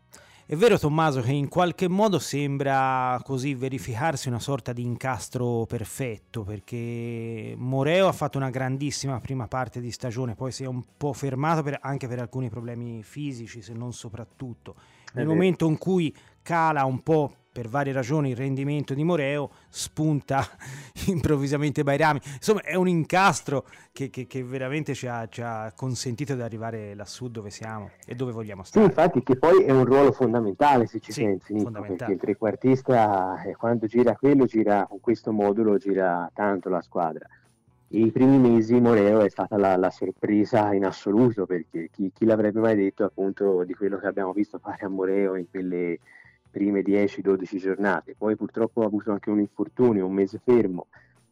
È vero Tommaso che in qualche modo sembra così verificarsi una sorta di incastro perfetto perché Moreo ha fatto una grandissima prima parte di stagione, poi si è un po' fermato per, anche per alcuni problemi fisici se non soprattutto. Nel momento in cui cala un po' per varie ragioni il rendimento di Moreo, spunta improvvisamente Bairami. Insomma, è un incastro che, che, che veramente ci ha, ci ha, consentito di arrivare lassù dove siamo e dove vogliamo stare. Sì, infatti, che poi è un ruolo fondamentale se ci sì, pensi, perché il trequartista eh, quando gira quello, gira con questo modulo, gira tanto la squadra. I primi mesi Moreo è stata la, la sorpresa in assoluto perché chi, chi, l'avrebbe mai detto appunto di quello che abbiamo visto fare a Moreo in quelle prime 10-12 giornate, poi purtroppo ha avuto anche un infortunio, un mese fermo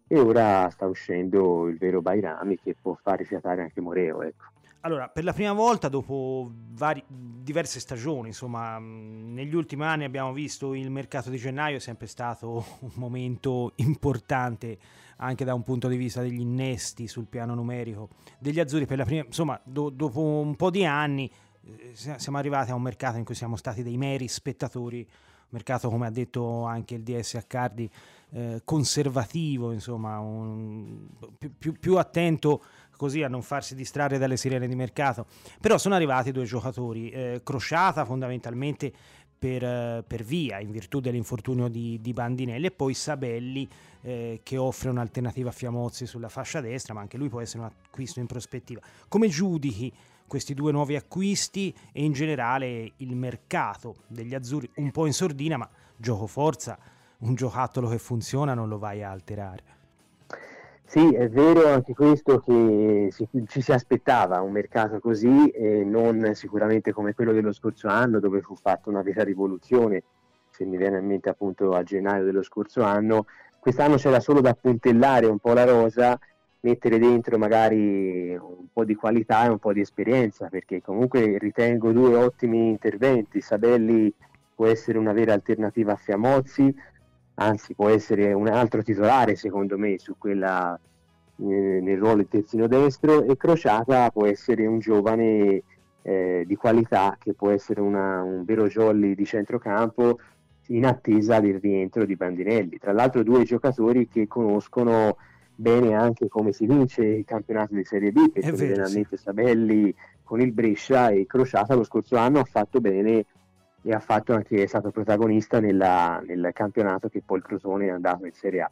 e ora sta uscendo il vero Bairami che può far rifiatare anche Moreo. Ecco. Allora, per la prima volta dopo vari, diverse stagioni, insomma, negli ultimi anni abbiamo visto il mercato di gennaio è sempre stato un momento importante anche da un punto di vista degli innesti sul piano numerico degli azzurri. Per la prima, insomma, do, dopo un po' di anni siamo arrivati a un mercato in cui siamo stati dei meri spettatori, un mercato come ha detto anche il DS Accardi eh, conservativo, insomma, un, più, più, più, attento così a non farsi distrarre dalle sirene di mercato. Però sono arrivati due giocatori, eh, Crociata fondamentalmente per, eh, per, via in virtù dell'infortunio di, di Bandinelli e poi Sabelli eh, che offre un'alternativa a Fiamozzi sulla fascia destra, ma anche lui può essere un acquisto in prospettiva. Come giudichi questi due nuovi acquisti e in generale il mercato degli azzurri un po' in sordina, ma gioco forza, un giocattolo che funziona non lo vai a alterare. Sì, è vero anche questo che ci si aspettava un mercato così e non sicuramente come quello dello scorso anno dove fu fatta una vera rivoluzione, se mi viene in mente appunto a gennaio dello scorso anno, quest'anno c'era solo da puntellare un po' la rosa mettere dentro magari un po' di qualità e un po' di esperienza, perché comunque ritengo due ottimi interventi. Sabelli può essere una vera alternativa a Fiamozzi, anzi può essere un altro titolare secondo me su quella eh, nel ruolo di terzino destro e Crociata può essere un giovane eh, di qualità che può essere una, un vero jolly di centrocampo in attesa del rientro di Bandinelli. Tra l'altro due giocatori che conoscono bene anche come si vince il campionato di Serie B, perché generalmente sì. Sabelli con il Brescia e Crociata lo scorso anno ha fatto bene e ha fatto anche, è stato protagonista nella, nel campionato che poi il Crotone è andato in Serie A.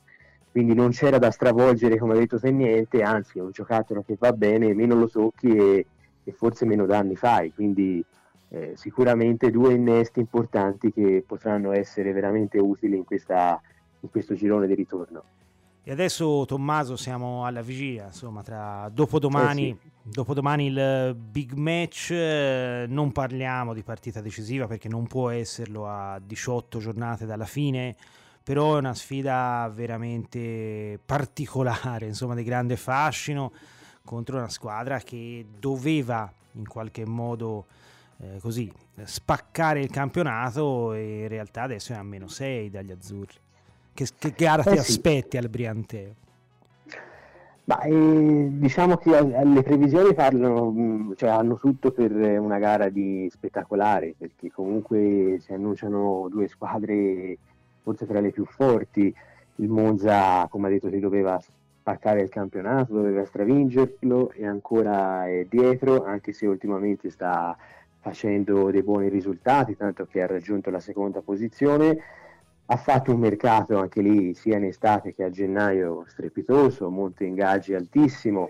Quindi non c'era da stravolgere, come ha detto se niente, anzi è un giocattolo che va bene, meno lo tocchi e, e forse meno danni fai. Quindi eh, sicuramente due innesti importanti che potranno essere veramente utili in, questa, in questo girone di ritorno. E adesso Tommaso siamo alla vigilia, insomma, tra dopodomani, eh sì. dopodomani il big match, eh, non parliamo di partita decisiva perché non può esserlo a 18 giornate dalla fine, però è una sfida veramente particolare, insomma, di grande fascino contro una squadra che doveva in qualche modo eh, così spaccare il campionato e in realtà adesso è a meno 6 dagli azzurri. Che, che gara eh ti sì. aspetti al Brianteo? Ma, eh, diciamo che le previsioni parlano, mm, cioè, hanno tutto per una gara di spettacolare, perché comunque si annunciano due squadre forse tra le più forti. Il Monza, come ha detto, si doveva spaccare il campionato, doveva stravingerlo e ancora è dietro, anche se ultimamente sta facendo dei buoni risultati, tanto che ha raggiunto la seconda posizione ha fatto un mercato anche lì sia in estate che a gennaio strepitoso, monte ingaggi altissimo.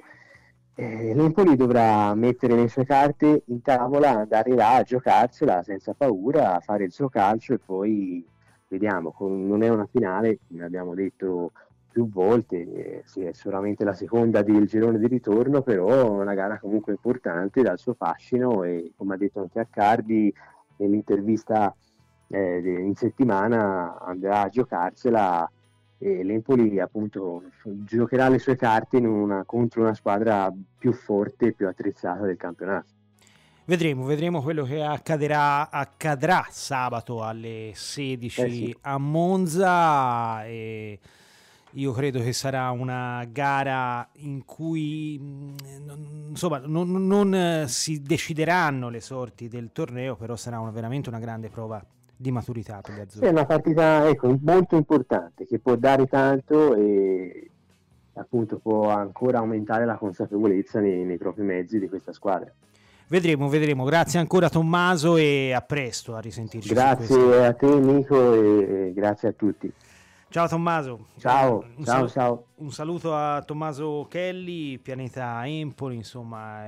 Eh, L'Empoli dovrà mettere le sue carte in tavola, andare là a giocarsela senza paura, fare il suo calcio e poi vediamo, non è una finale, come abbiamo detto più volte, eh, sì, è solamente la seconda del girone di ritorno, però è una gara comunque importante dal suo fascino e come ha detto anche Accardi nell'intervista eh, in settimana andrà a giocarsela e l'Empoli appunto giocherà le sue carte una, contro una squadra più forte e più attrezzata del campionato. Vedremo, vedremo quello che accadrà, accadrà sabato alle 16 eh sì. a Monza e io credo che sarà una gara in cui insomma, non, non, si decideranno le sorti del torneo, però sarà una, veramente una grande prova di maturità per gli azzurri. È una partita ecco, molto importante che può dare tanto e appunto può ancora aumentare la consapevolezza nei, nei propri mezzi di questa squadra. Vedremo, vedremo. Grazie ancora Tommaso e a presto, a risentirci. Grazie a te Nico e grazie a tutti. Ciao Tommaso. Ciao, un ciao, saluto, ciao. Un saluto a Tommaso Kelly, Pianeta Empoli, insomma,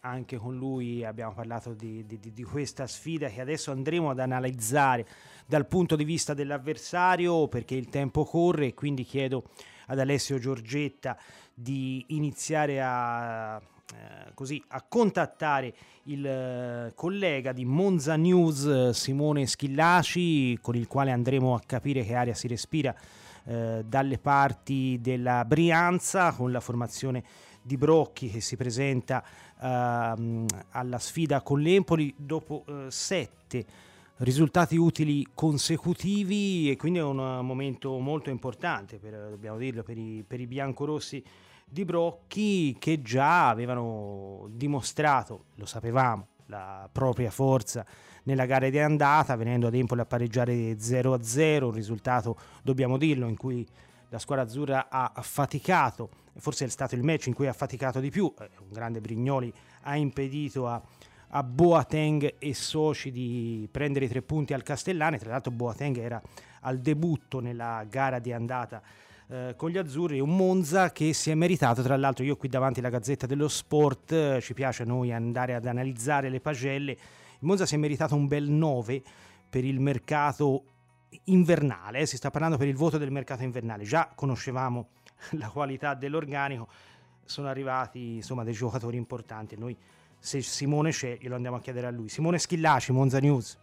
anche con lui abbiamo parlato di, di, di, questa sfida che adesso andremo ad analizzare dal punto di vista dell'avversario perché il tempo corre e quindi chiedo ad Alessio Giorgetta di iniziare a eh, così a contattare il eh, collega di Monza News eh, Simone Schillaci con il quale andremo a capire che aria si respira eh, dalle parti della Brianza con la formazione di Brocchi che si presenta ehm, alla sfida con l'Empoli. Dopo eh, sette risultati utili consecutivi e quindi è un momento molto importante per, dobbiamo dirlo per i, per i biancorossi di Brocchi che già avevano dimostrato, lo sapevamo, la propria forza nella gara di andata, venendo ad Empoli a pareggiare 0-0, un risultato, dobbiamo dirlo, in cui la squadra azzurra ha faticato, forse è stato il match in cui ha faticato di più, eh, un grande Brignoli ha impedito a, a Boateng e soci di prendere i tre punti al Castellane, tra l'altro Boateng era al debutto nella gara di andata eh, con gli azzurri, un Monza che si è meritato, tra l'altro io qui davanti alla Gazzetta dello Sport, eh, ci piace a noi andare ad analizzare le pagelle, il Monza si è meritato un bel 9 per il mercato invernale, eh, si sta parlando per il voto del mercato invernale, già conoscevamo la qualità dell'organico, sono arrivati insomma dei giocatori importanti, noi se Simone c'è glielo andiamo a chiedere a lui. Simone Schillaci, Monza News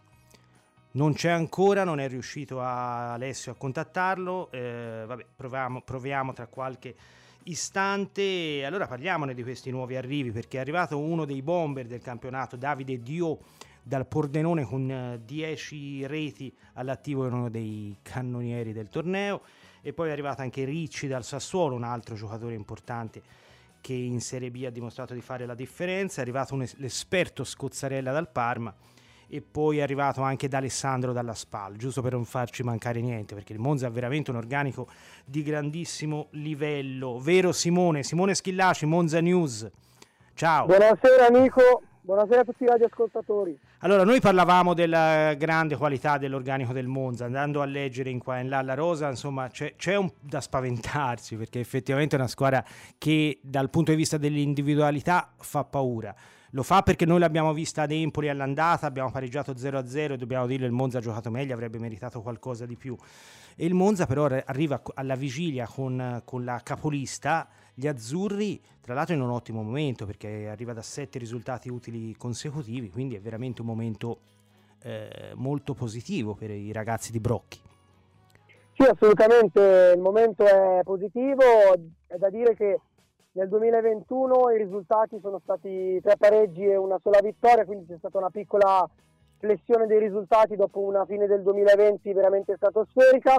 non c'è ancora, non è riuscito a Alessio a contattarlo. Eh, vabbè, proviamo, proviamo tra qualche istante. Allora parliamone di questi nuovi arrivi perché è arrivato uno dei bomber del campionato, Davide Dio dal Pordenone con 10 eh, reti all'attivo, era uno dei cannonieri del torneo e poi è arrivato anche Ricci dal Sassuolo, un altro giocatore importante che in Serie B ha dimostrato di fare la differenza, è arrivato un, l'esperto Scozzarella dal Parma e poi è arrivato anche D'Alessandro dalla SPAL, giusto per non farci mancare niente, perché il Monza è veramente un organico di grandissimo livello. Vero Simone? Simone Schillaci, Monza News. Ciao. Buonasera Nico, buonasera a tutti i radioascoltatori. Allora, noi parlavamo della grande qualità dell'organico del Monza, andando a leggere in qua e in là la rosa, insomma, c'è, c'è un, da spaventarsi, perché effettivamente è una squadra che dal punto di vista dell'individualità fa paura. Lo fa perché noi l'abbiamo vista ad Empoli all'andata, abbiamo pareggiato 0-0 e dobbiamo che il Monza ha giocato meglio, avrebbe meritato qualcosa di più. E il Monza però arriva alla vigilia con, con la capolista, gli azzurri, tra l'altro in un ottimo momento perché arriva da sette risultati utili consecutivi, quindi è veramente un momento eh, molto positivo per i ragazzi di Brocchi. Sì, assolutamente, il momento è positivo, è da dire che nel 2021 i risultati sono stati tre pareggi e una sola vittoria, quindi c'è stata una piccola flessione dei risultati dopo una fine del 2020 veramente stratosferica.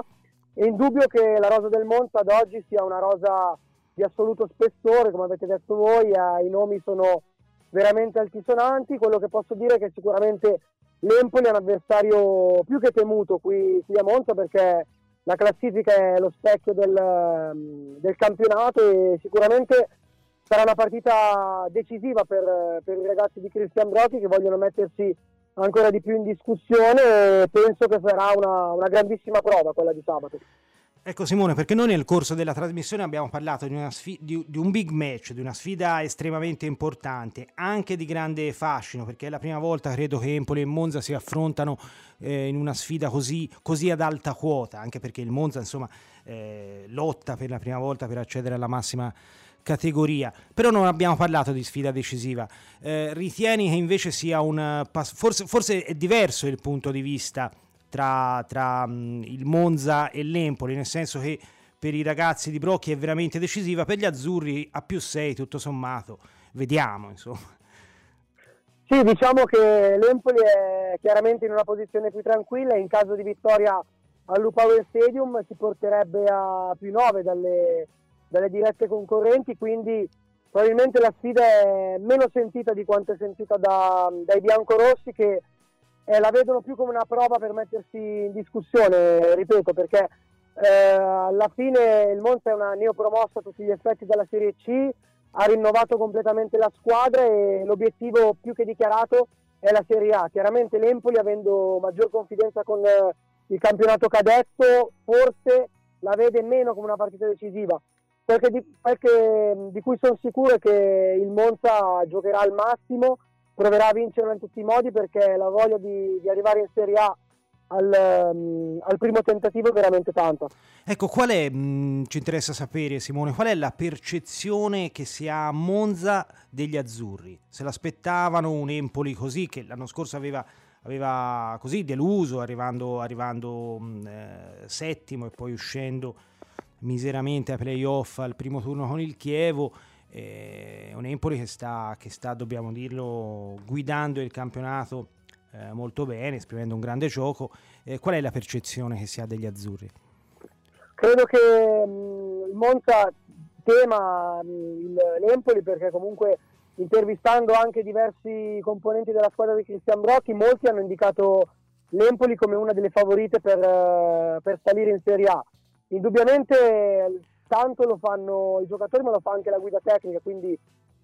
È indubbio che la rosa del Monza ad oggi sia una rosa di assoluto spessore, come avete detto voi, eh, i nomi sono veramente altisonanti. Quello che posso dire è che sicuramente l'Empoli è un avversario più che temuto qui, qui a Monza perché la classifica è lo specchio del, mm, del, campionato e sicuramente sarà una partita decisiva per, per i ragazzi di Cristian Brocchi che vogliono mettersi ancora di più in discussione e penso che sarà una, una grandissima prova quella di sabato. Ecco Simone, perché noi nel corso della trasmissione abbiamo parlato di, sfida, di, di, un big match, di una sfida estremamente importante, anche di grande fascino, perché è la prima volta credo che Empoli e Monza si affrontano eh, in una sfida così, così, ad alta quota, anche perché il Monza insomma eh, lotta per la prima volta per accedere alla massima categoria. Però non abbiamo parlato di sfida decisiva. Eh, ritieni che invece sia un... Forse, forse è diverso il punto di vista tra, tra mh, il Monza e l'Empoli, nel senso che per i ragazzi di Brocchi è veramente decisiva, per gli azzurri a più 6 tutto sommato, vediamo insomma. Sì, diciamo che l'Empoli è chiaramente in una posizione più tranquilla, in caso di vittoria all'Upower Stadium si porterebbe a più 9 dalle, dalle dirette concorrenti, quindi probabilmente la sfida è meno sentita di quanto è sentita da, dai biancorossi che eh, la vedono più come una prova per mettersi in discussione, ripeto, perché eh, alla fine il Monza è una neopromossa a tutti gli effetti dalla Serie C, ha rinnovato completamente la squadra e l'obiettivo più che dichiarato è la Serie A. Chiaramente l'Empoli, avendo maggior confidenza con eh, il campionato cadetto, forse la vede meno come una partita decisiva. Quel che di, quel che, di cui sono sicuro è che il Monza giocherà al massimo proverà a vincerlo in tutti i modi perché la voglia di, di arrivare in Serie A al, um, al, primo tentativo è veramente tanta. Ecco, qual è, mh, mm, ci interessa sapere Simone, qual è la percezione che si ha a Monza degli azzurri? Se l'aspettavano un Empoli così, che l'anno scorso aveva, aveva così deluso, arrivando, arrivando mm, eh, settimo e poi uscendo miseramente ai playoff al primo turno con il Chievo, eh, un Empoli che sta, che sta, dobbiamo dirlo, guidando il campionato eh, molto bene, esprimendo un grande gioco. Eh, qual è la percezione che si ha degli azzurri? Credo che mh, mm, il Monza tema mh, mm, l'Empoli perché comunque intervistando anche diversi componenti della squadra di Cristian Brocchi, molti hanno indicato l'Empoli come una delle favorite per, uh, per salire in Serie A. Indubbiamente tanto lo fanno i giocatori ma lo fa anche la guida tecnica, quindi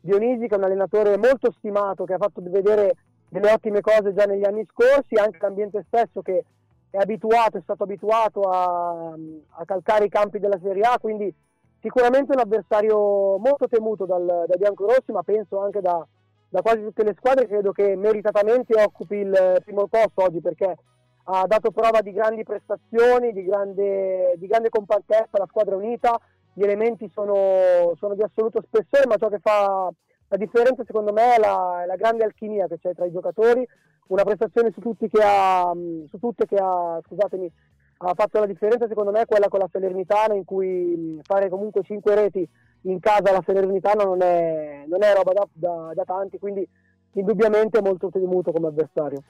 Dionisi che è un allenatore molto stimato che ha fatto vedere delle ottime cose già negli anni scorsi, anche l'ambiente stesso che è abituato, è stato abituato a, a calcare i campi della Serie A, quindi sicuramente un avversario molto temuto dal, dai biancorossi, ma penso anche da, da quasi tutte le squadre, credo che meritatamente occupi il primo posto oggi perché ha dato prova di grandi prestazioni, di grande, di grande compattezza, la squadra unita, gli elementi sono, sono, di assoluto spessore, ma ciò che fa la differenza secondo me è la, la grande alchimia che c'è tra i giocatori, una prestazione su, tutti che ha, su tutte che ha, scusatemi, ha fatto la differenza secondo me è quella con la Salernitana in cui fare comunque 5 reti in casa alla Salernitana non è, non è roba da, da, da tanti, quindi indubbiamente molto temuto come avversario.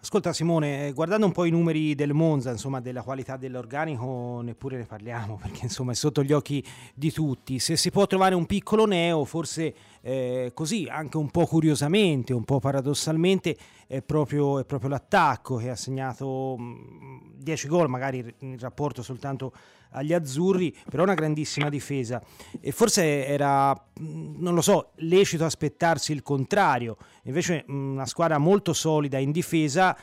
Ascolta Simone, eh, guardando un po' i numeri del Monza, insomma della qualità dell'organico, neppure ne parliamo perché insomma è sotto gli occhi di tutti. Se si può trovare un piccolo neo, forse eh, così, anche un po' curiosamente, un po' paradossalmente, è proprio, è proprio l'attacco che ha segnato 10 mm, gol, magari in rapporto soltanto agli azzurri, però una grandissima difesa. E forse era, mm, non lo so, lecito aspettarsi il contrario, invece mm, una squadra molto solida in difesa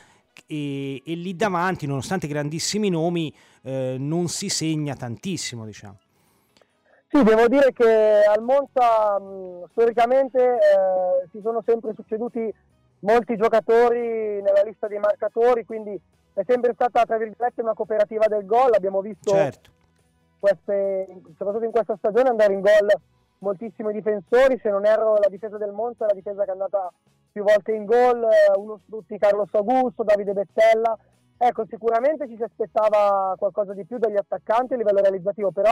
e, e lì davanti, nonostante grandissimi nomi, eh, non si segna tantissimo, diciamo. Sì, devo dire che al Monza mh, storicamente eh, si sono sempre succeduti molti giocatori nella lista dei marcatori, quindi è sempre stata tra virgolette una cooperativa del gol. Abbiamo visto certo queste, soprattutto in questa stagione, andare in gol moltissimi difensori. Se non erro, la difesa del Monza è la difesa che è andata più volte in gol. Eh, uno su tutti, Carlos Augusto, Davide Bettella. Ecco, sicuramente ci si aspettava qualcosa di più dagli attaccanti a livello realizzativo, però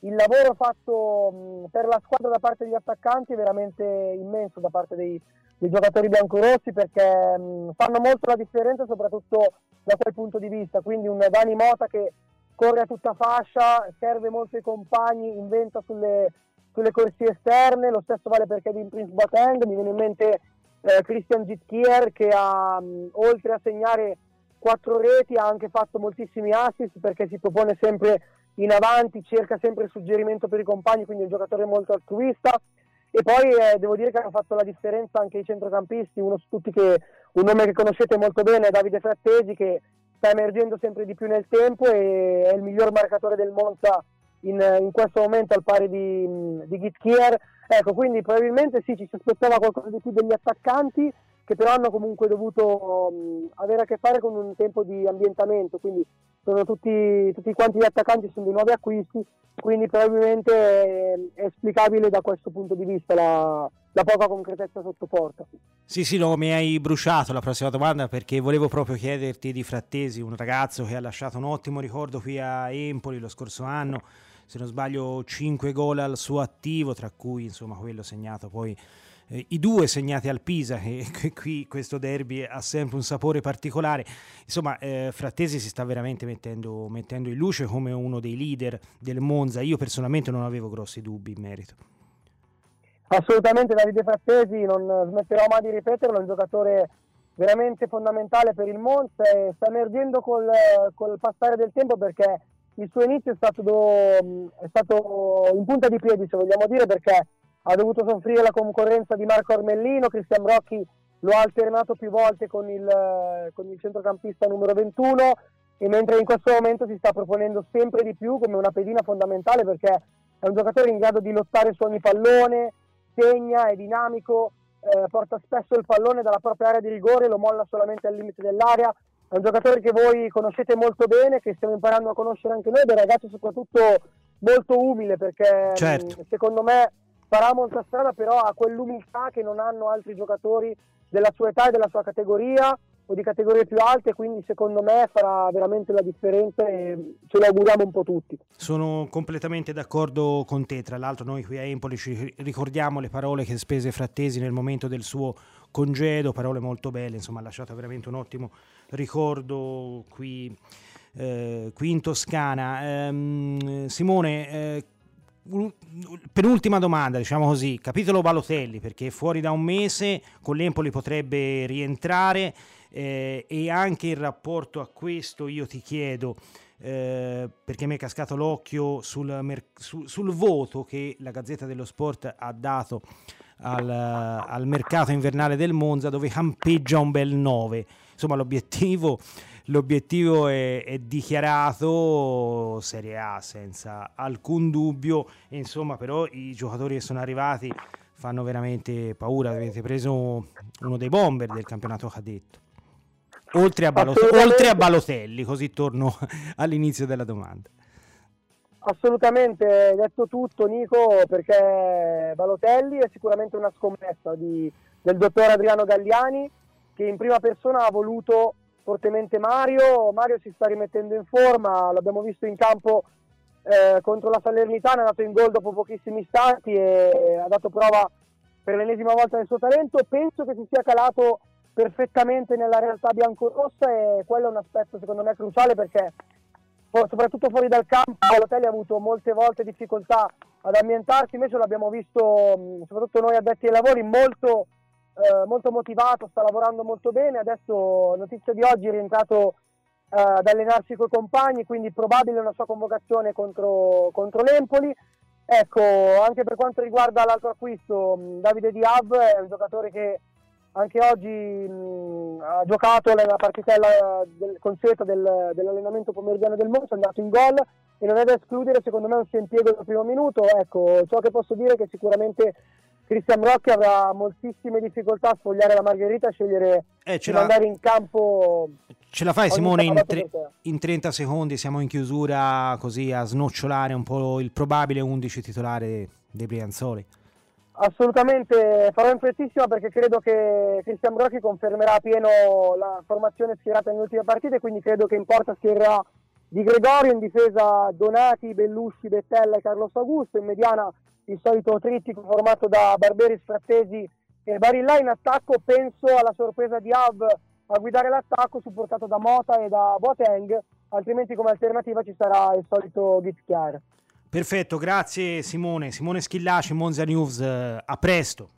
il lavoro fatto per la squadra da parte degli attaccanti è veramente immenso da parte dei, dei giocatori biancorossi perché fanno molto la differenza soprattutto da quel punto di vista. Quindi un Dani Mota che corre a tutta fascia, serve molto ai compagni, inventa sulle, sulle corsie esterne, lo stesso vale per Kevin Prince Boateng, mi viene in mente eh, Christian Gitkier che ha, mh, oltre a segnare quattro reti ha anche fatto moltissimi assist perché si propone sempre in avanti, cerca sempre suggerimento per i compagni, quindi è un giocatore molto altruista. E poi eh, devo dire che hanno fatto la differenza anche i centrocampisti, uno su tutti che un nome che conoscete molto bene Davide Frattesi che sta emergendo sempre di più nel tempo e è il miglior marcatore del Monza in, in questo momento al pari di, di Gitkier. Ecco, quindi probabilmente sì, ci si aspettava qualcosa di più degli attaccanti che però hanno comunque dovuto um, avere a che fare con un tempo di ambientamento, quindi sono tutti, tutti quanti gli attaccanti sono dei nuovi acquisti, quindi probabilmente è, è esplicabile da questo punto di vista la, la poca concretezza sotto porta. Sì, sì, no, mi hai bruciato la prossima domanda perché volevo proprio chiederti di Frattesi, un ragazzo che ha lasciato un ottimo ricordo qui a Empoli lo scorso anno, se non sbaglio 5 gol al suo attivo, tra cui insomma quello segnato poi eh, i due segnati al Pisa, che, qui questo derby ha sempre un sapore particolare. Insomma, eh, Frattesi si sta veramente mettendo, mettendo in luce come uno dei leader del Monza. Io personalmente non avevo grossi dubbi in merito. Assolutamente Davide Frattesi, non smetterò mai di ripeterlo, è un giocatore veramente fondamentale per il Monza e sta emergendo col, col passare del tempo perché il suo inizio è stato, è stato in punta di piedi, se vogliamo dire, perché ha dovuto soffrire la concorrenza di Marco Armellino, Cristian Brocchi lo ha alternato più volte con il, con il centrocampista numero 21 e mentre in questo momento si sta proponendo sempre di più come una pedina fondamentale perché è un giocatore in grado di lottare su ogni pallone, segna, è dinamico, eh, porta spesso il pallone dalla propria area di rigore, lo molla solamente al limite dell'area. È un giocatore che voi conoscete molto bene, che stiamo imparando a conoscere anche noi, un ragazzo soprattutto molto umile perché certo. secondo me farà molta strada, però ha quell'umiltà che non hanno altri giocatori della sua età e della sua categoria o di categorie più alte, quindi secondo me farà veramente la differenza e ce lo auguriamo un po' tutti. Sono completamente d'accordo con te, tra l'altro noi qui a Empoli ci ricordiamo le parole che spese Frattesi nel momento del suo congedo, parole molto belle, insomma ha lasciato veramente un ottimo ricordo qui, eh, qui in Toscana. Eh, Simone, eh, penultima domanda, diciamo così, capitolo Balotelli, perché fuori da un mese con l'Empoli potrebbe rientrare eh, e anche in rapporto a questo io ti chiedo, eh, perché mi è cascato l'occhio sul, sul, sul, voto che la Gazzetta dello Sport ha dato al, al mercato invernale del Monza dove campeggia un bel 9. Insomma l'obiettivo l'obiettivo è, è, dichiarato Serie A senza alcun dubbio. Insomma però i giocatori che sono arrivati fanno veramente paura. Avete preso uno dei bomber del campionato cadetto oltre a, Balot- oltre a Balotelli così torno all'inizio della domanda. Assolutamente, hai detto tutto Nico, perché Balotelli è sicuramente una scommessa di, del dottor Adriano Galliani che in prima persona ha voluto fortemente Mario, Mario si sta rimettendo in forma, l'abbiamo visto in campo eh, contro la Salernitana, è andato in gol dopo pochissimi istanti e ha dato prova per l'ennesima volta del suo talento, penso che si sia calato perfettamente nella realtà biancorossa e quello è un aspetto secondo me cruciale perché soprattutto fuori dal campo Balotelli ha avuto molte volte difficoltà ad ambientarsi, invece l'abbiamo visto soprattutto noi addetti ai lavori molto, eh, molto motivato, sta lavorando molto bene, adesso notizia di oggi è rientrato eh, ad allenarsi con i compagni, quindi probabile una sua convocazione contro, contro l'Empoli. Ecco, anche per quanto riguarda l'altro acquisto, Davide Diab è un giocatore che anche oggi mh, ha giocato nella partitella del consueta del, dell'allenamento pomeridiano del Monza, è andato in gol e non è da escludere secondo me un suo impiego dal primo minuto. Ecco, ciò che posso dire è che sicuramente Cristian Rocchi avrà moltissime difficoltà a sfogliare la Margherita, a scegliere Eh, ce di la- andare in campo. Ce la fai Simone in, tre- in 30 secondi, siamo in chiusura così a snocciolare un po' il probabile 11 titolare dei Brianzoli. Assolutamente, farò in frettissima perché credo che Cristian Brocchi confermerà pieno la formazione schierata nelle ultime partite, quindi credo che in porta schiererà Di Gregorio, in difesa Donati, Bellusci, Bettella e Carlos Augusto, in mediana il solito trittico formato da Barberi, Frattesi e Barilla, in attacco penso alla sorpresa di Av a guidare l'attacco supportato da Mota e da Boateng, altrimenti come alternativa ci sarà il solito Gizchiar. Perfetto, grazie Simone. Simone Schillaci, Monza News, eh, a presto.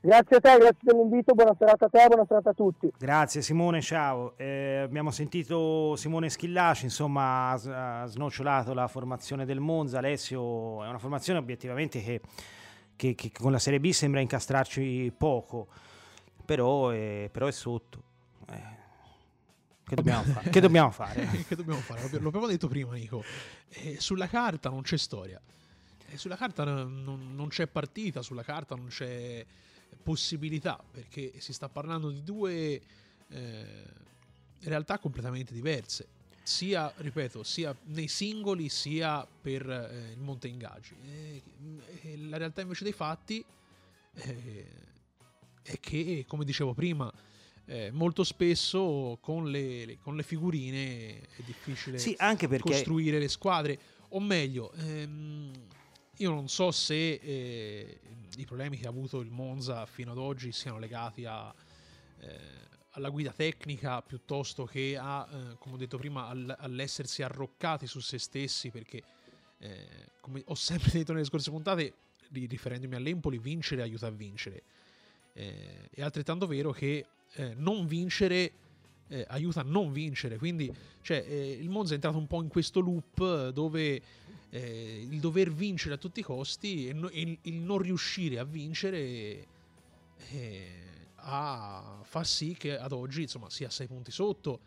Grazie a te, grazie dell'invito, buona serata a te, buona serata a tutti. Grazie Simone, ciao. Eh, abbiamo sentito Simone Schillaci, insomma, ha snocciolato la formazione del Monza. Alessio è una formazione obiettivamente che, che- che con la Serie B sembra incastrarci poco, però è, però è sotto. Eh, che, dobbiamo fare? che dobbiamo fare? che dobbiamo fare? Lo abbiamo detto prima, Nico. Eh, sulla carta non c'è storia. Eh, sulla carta non, non- c'è partita, sulla carta non c'è possibilità, perché si sta parlando di due eh, realtà completamente diverse. Sia, ripeto, sia nei singoli sia per eh, il monte ingaggi. Eh, eh, la realtà invece dei fatti è che, come dicevo prima, eh, molto spesso con le, le- con le figurine è difficile Sì, perché costruire le squadre. O meglio, ehm, io non so se eh, i problemi che ha avuto il Monza fino ad oggi siano legati a, eh, alla guida tecnica piuttosto che a, eh, come ho detto prima, al- all'essersi arroccati su se stessi perché, eh, come ho sempre detto nelle scorse puntate, ri- riferendomi all'Empoli, vincere aiuta a vincere. Eh, è altrettanto vero che eh, non vincere eh, aiuta a non vincere. Quindi cioè, eh, il Monza è entrato un po' in questo loop eh, dove eh, il dover vincere a tutti i costi e no- e il, non riuscire a vincere a fa sì che ad oggi insomma sia a 6 punti sotto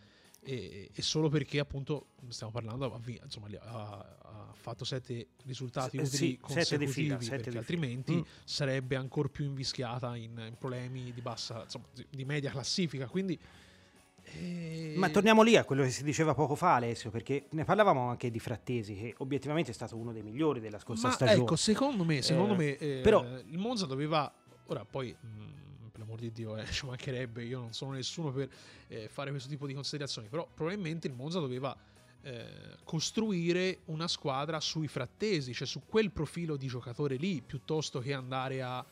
e, e solo perché appunto stiamo parlando ha, insomma, ha- ha fatto 7 risultati Eh, utili sì, sette consecutivi fila, sette perché altrimenti. Mm. sarebbe ancora più invischiata in, in problemi di bassa insomma di, di media classifica quindi eh, Ma torniamo lì a quello che si diceva poco fa, Alessio, perché ne parlavamo anche di Frattesi, che obiettivamente è stato uno dei migliori della scorsa Ma stagione. ecco, secondo me, secondo Eh, me eh, però- il Monza doveva. Ora, poi, mh, per l'amor di Dio, eh, ci mancherebbe, io non sono nessuno per eh, fare questo tipo di considerazioni, però probabilmente il Monza doveva eh, costruire una squadra sui frattesi, cioè su quel profilo di giocatore lì, piuttosto che andare a,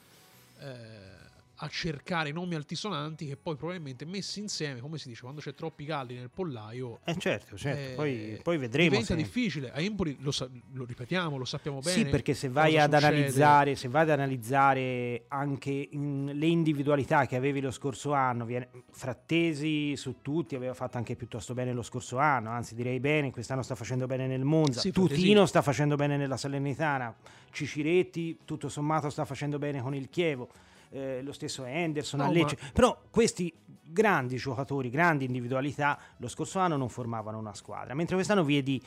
eh, a cercare nomi altisonanti che poi probabilmente messi insieme, come si dice, quando c'è troppi galli nel pollaio, Eh certo, certo, eh, poi, poi vedremo. diventa se- difficile. A Empoli lo, sa- lo ripetiamo, lo sappiamo bene. Sì, perché se vai ad succede. analizzare, se vai ad analizzare anche in- le individualità che avevi lo scorso anno, viene- Frattesi su tutti aveva fatto anche piuttosto bene lo scorso anno, anzi direi bene, quest'anno sta facendo bene nel Monza, Sì, Tutino sta facendo bene nella Salernitana, Ciciretti tutto sommato sta facendo bene con il Chievo. Eh, lo stesso Henderson No, a Lecce. ma- però questi grandi giocatori, grandi individualità lo scorso anno non formavano una squadra, mentre quest'anno vedi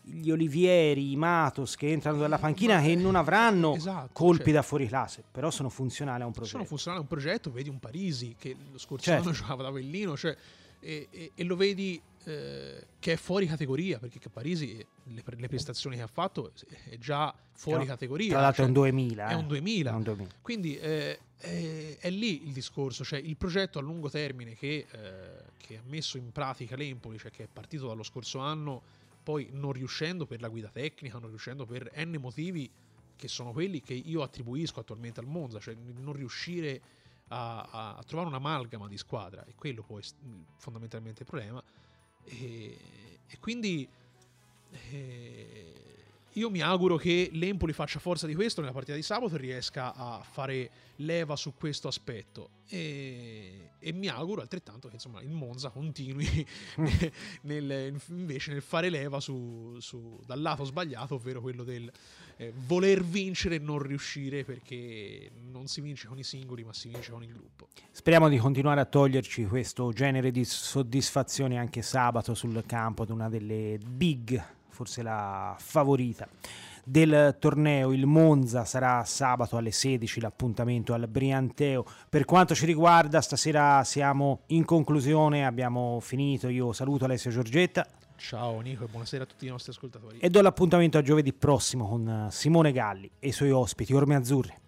gli Olivieri, i Matos che entrano dalla panchina Ma- che non avranno esatto, colpi cioè- da fuori classe, però sono funzionali a un progetto. sono funzionali a un progetto, vedi un Parisi che lo scorso Certo. anno giocava da Avellino, cioè e, e, e lo vedi eh, che è fuori categoria perché Parisi le, le, prestazioni che ha fatto è già fuori tra, categoria tra l'altro cioè, è un 2000 è un 2000, è un 2000. quindi eh, è, è, lì il discorso cioè il progetto a lungo termine che, eh, che ha messo in pratica l'Empoli cioè che è partito dallo scorso anno poi non riuscendo per la guida tecnica non riuscendo per n motivi che sono quelli che io attribuisco attualmente al Monza cioè non riuscire a, a, trovare un'amalgama di squadra e quello poi è fondamentalmente il problema e, e quindi eh, io mi auguro che l'Empoli faccia forza di questo nella partita di sabato e riesca a fare leva su questo aspetto. E, e mi auguro altrettanto che insomma, il Monza continui nel, invece nel fare leva su, su, dal lato sbagliato, ovvero quello del eh, voler vincere e non riuscire perché non si vince con i singoli ma si vince con il gruppo. Speriamo di continuare a toglierci questo genere di soddisfazione anche sabato sul campo ad una delle big forse la favorita del torneo. Il Monza sarà sabato alle 16 l'appuntamento al Brianteo. Per quanto ci riguarda, stasera siamo in conclusione, abbiamo finito. Io saluto Alessio Giorgetta. Ciao Nico e buonasera a tutti i nostri ascoltatori. E do l'appuntamento a giovedì prossimo con Simone Galli e i suoi ospiti Orme Azzurre.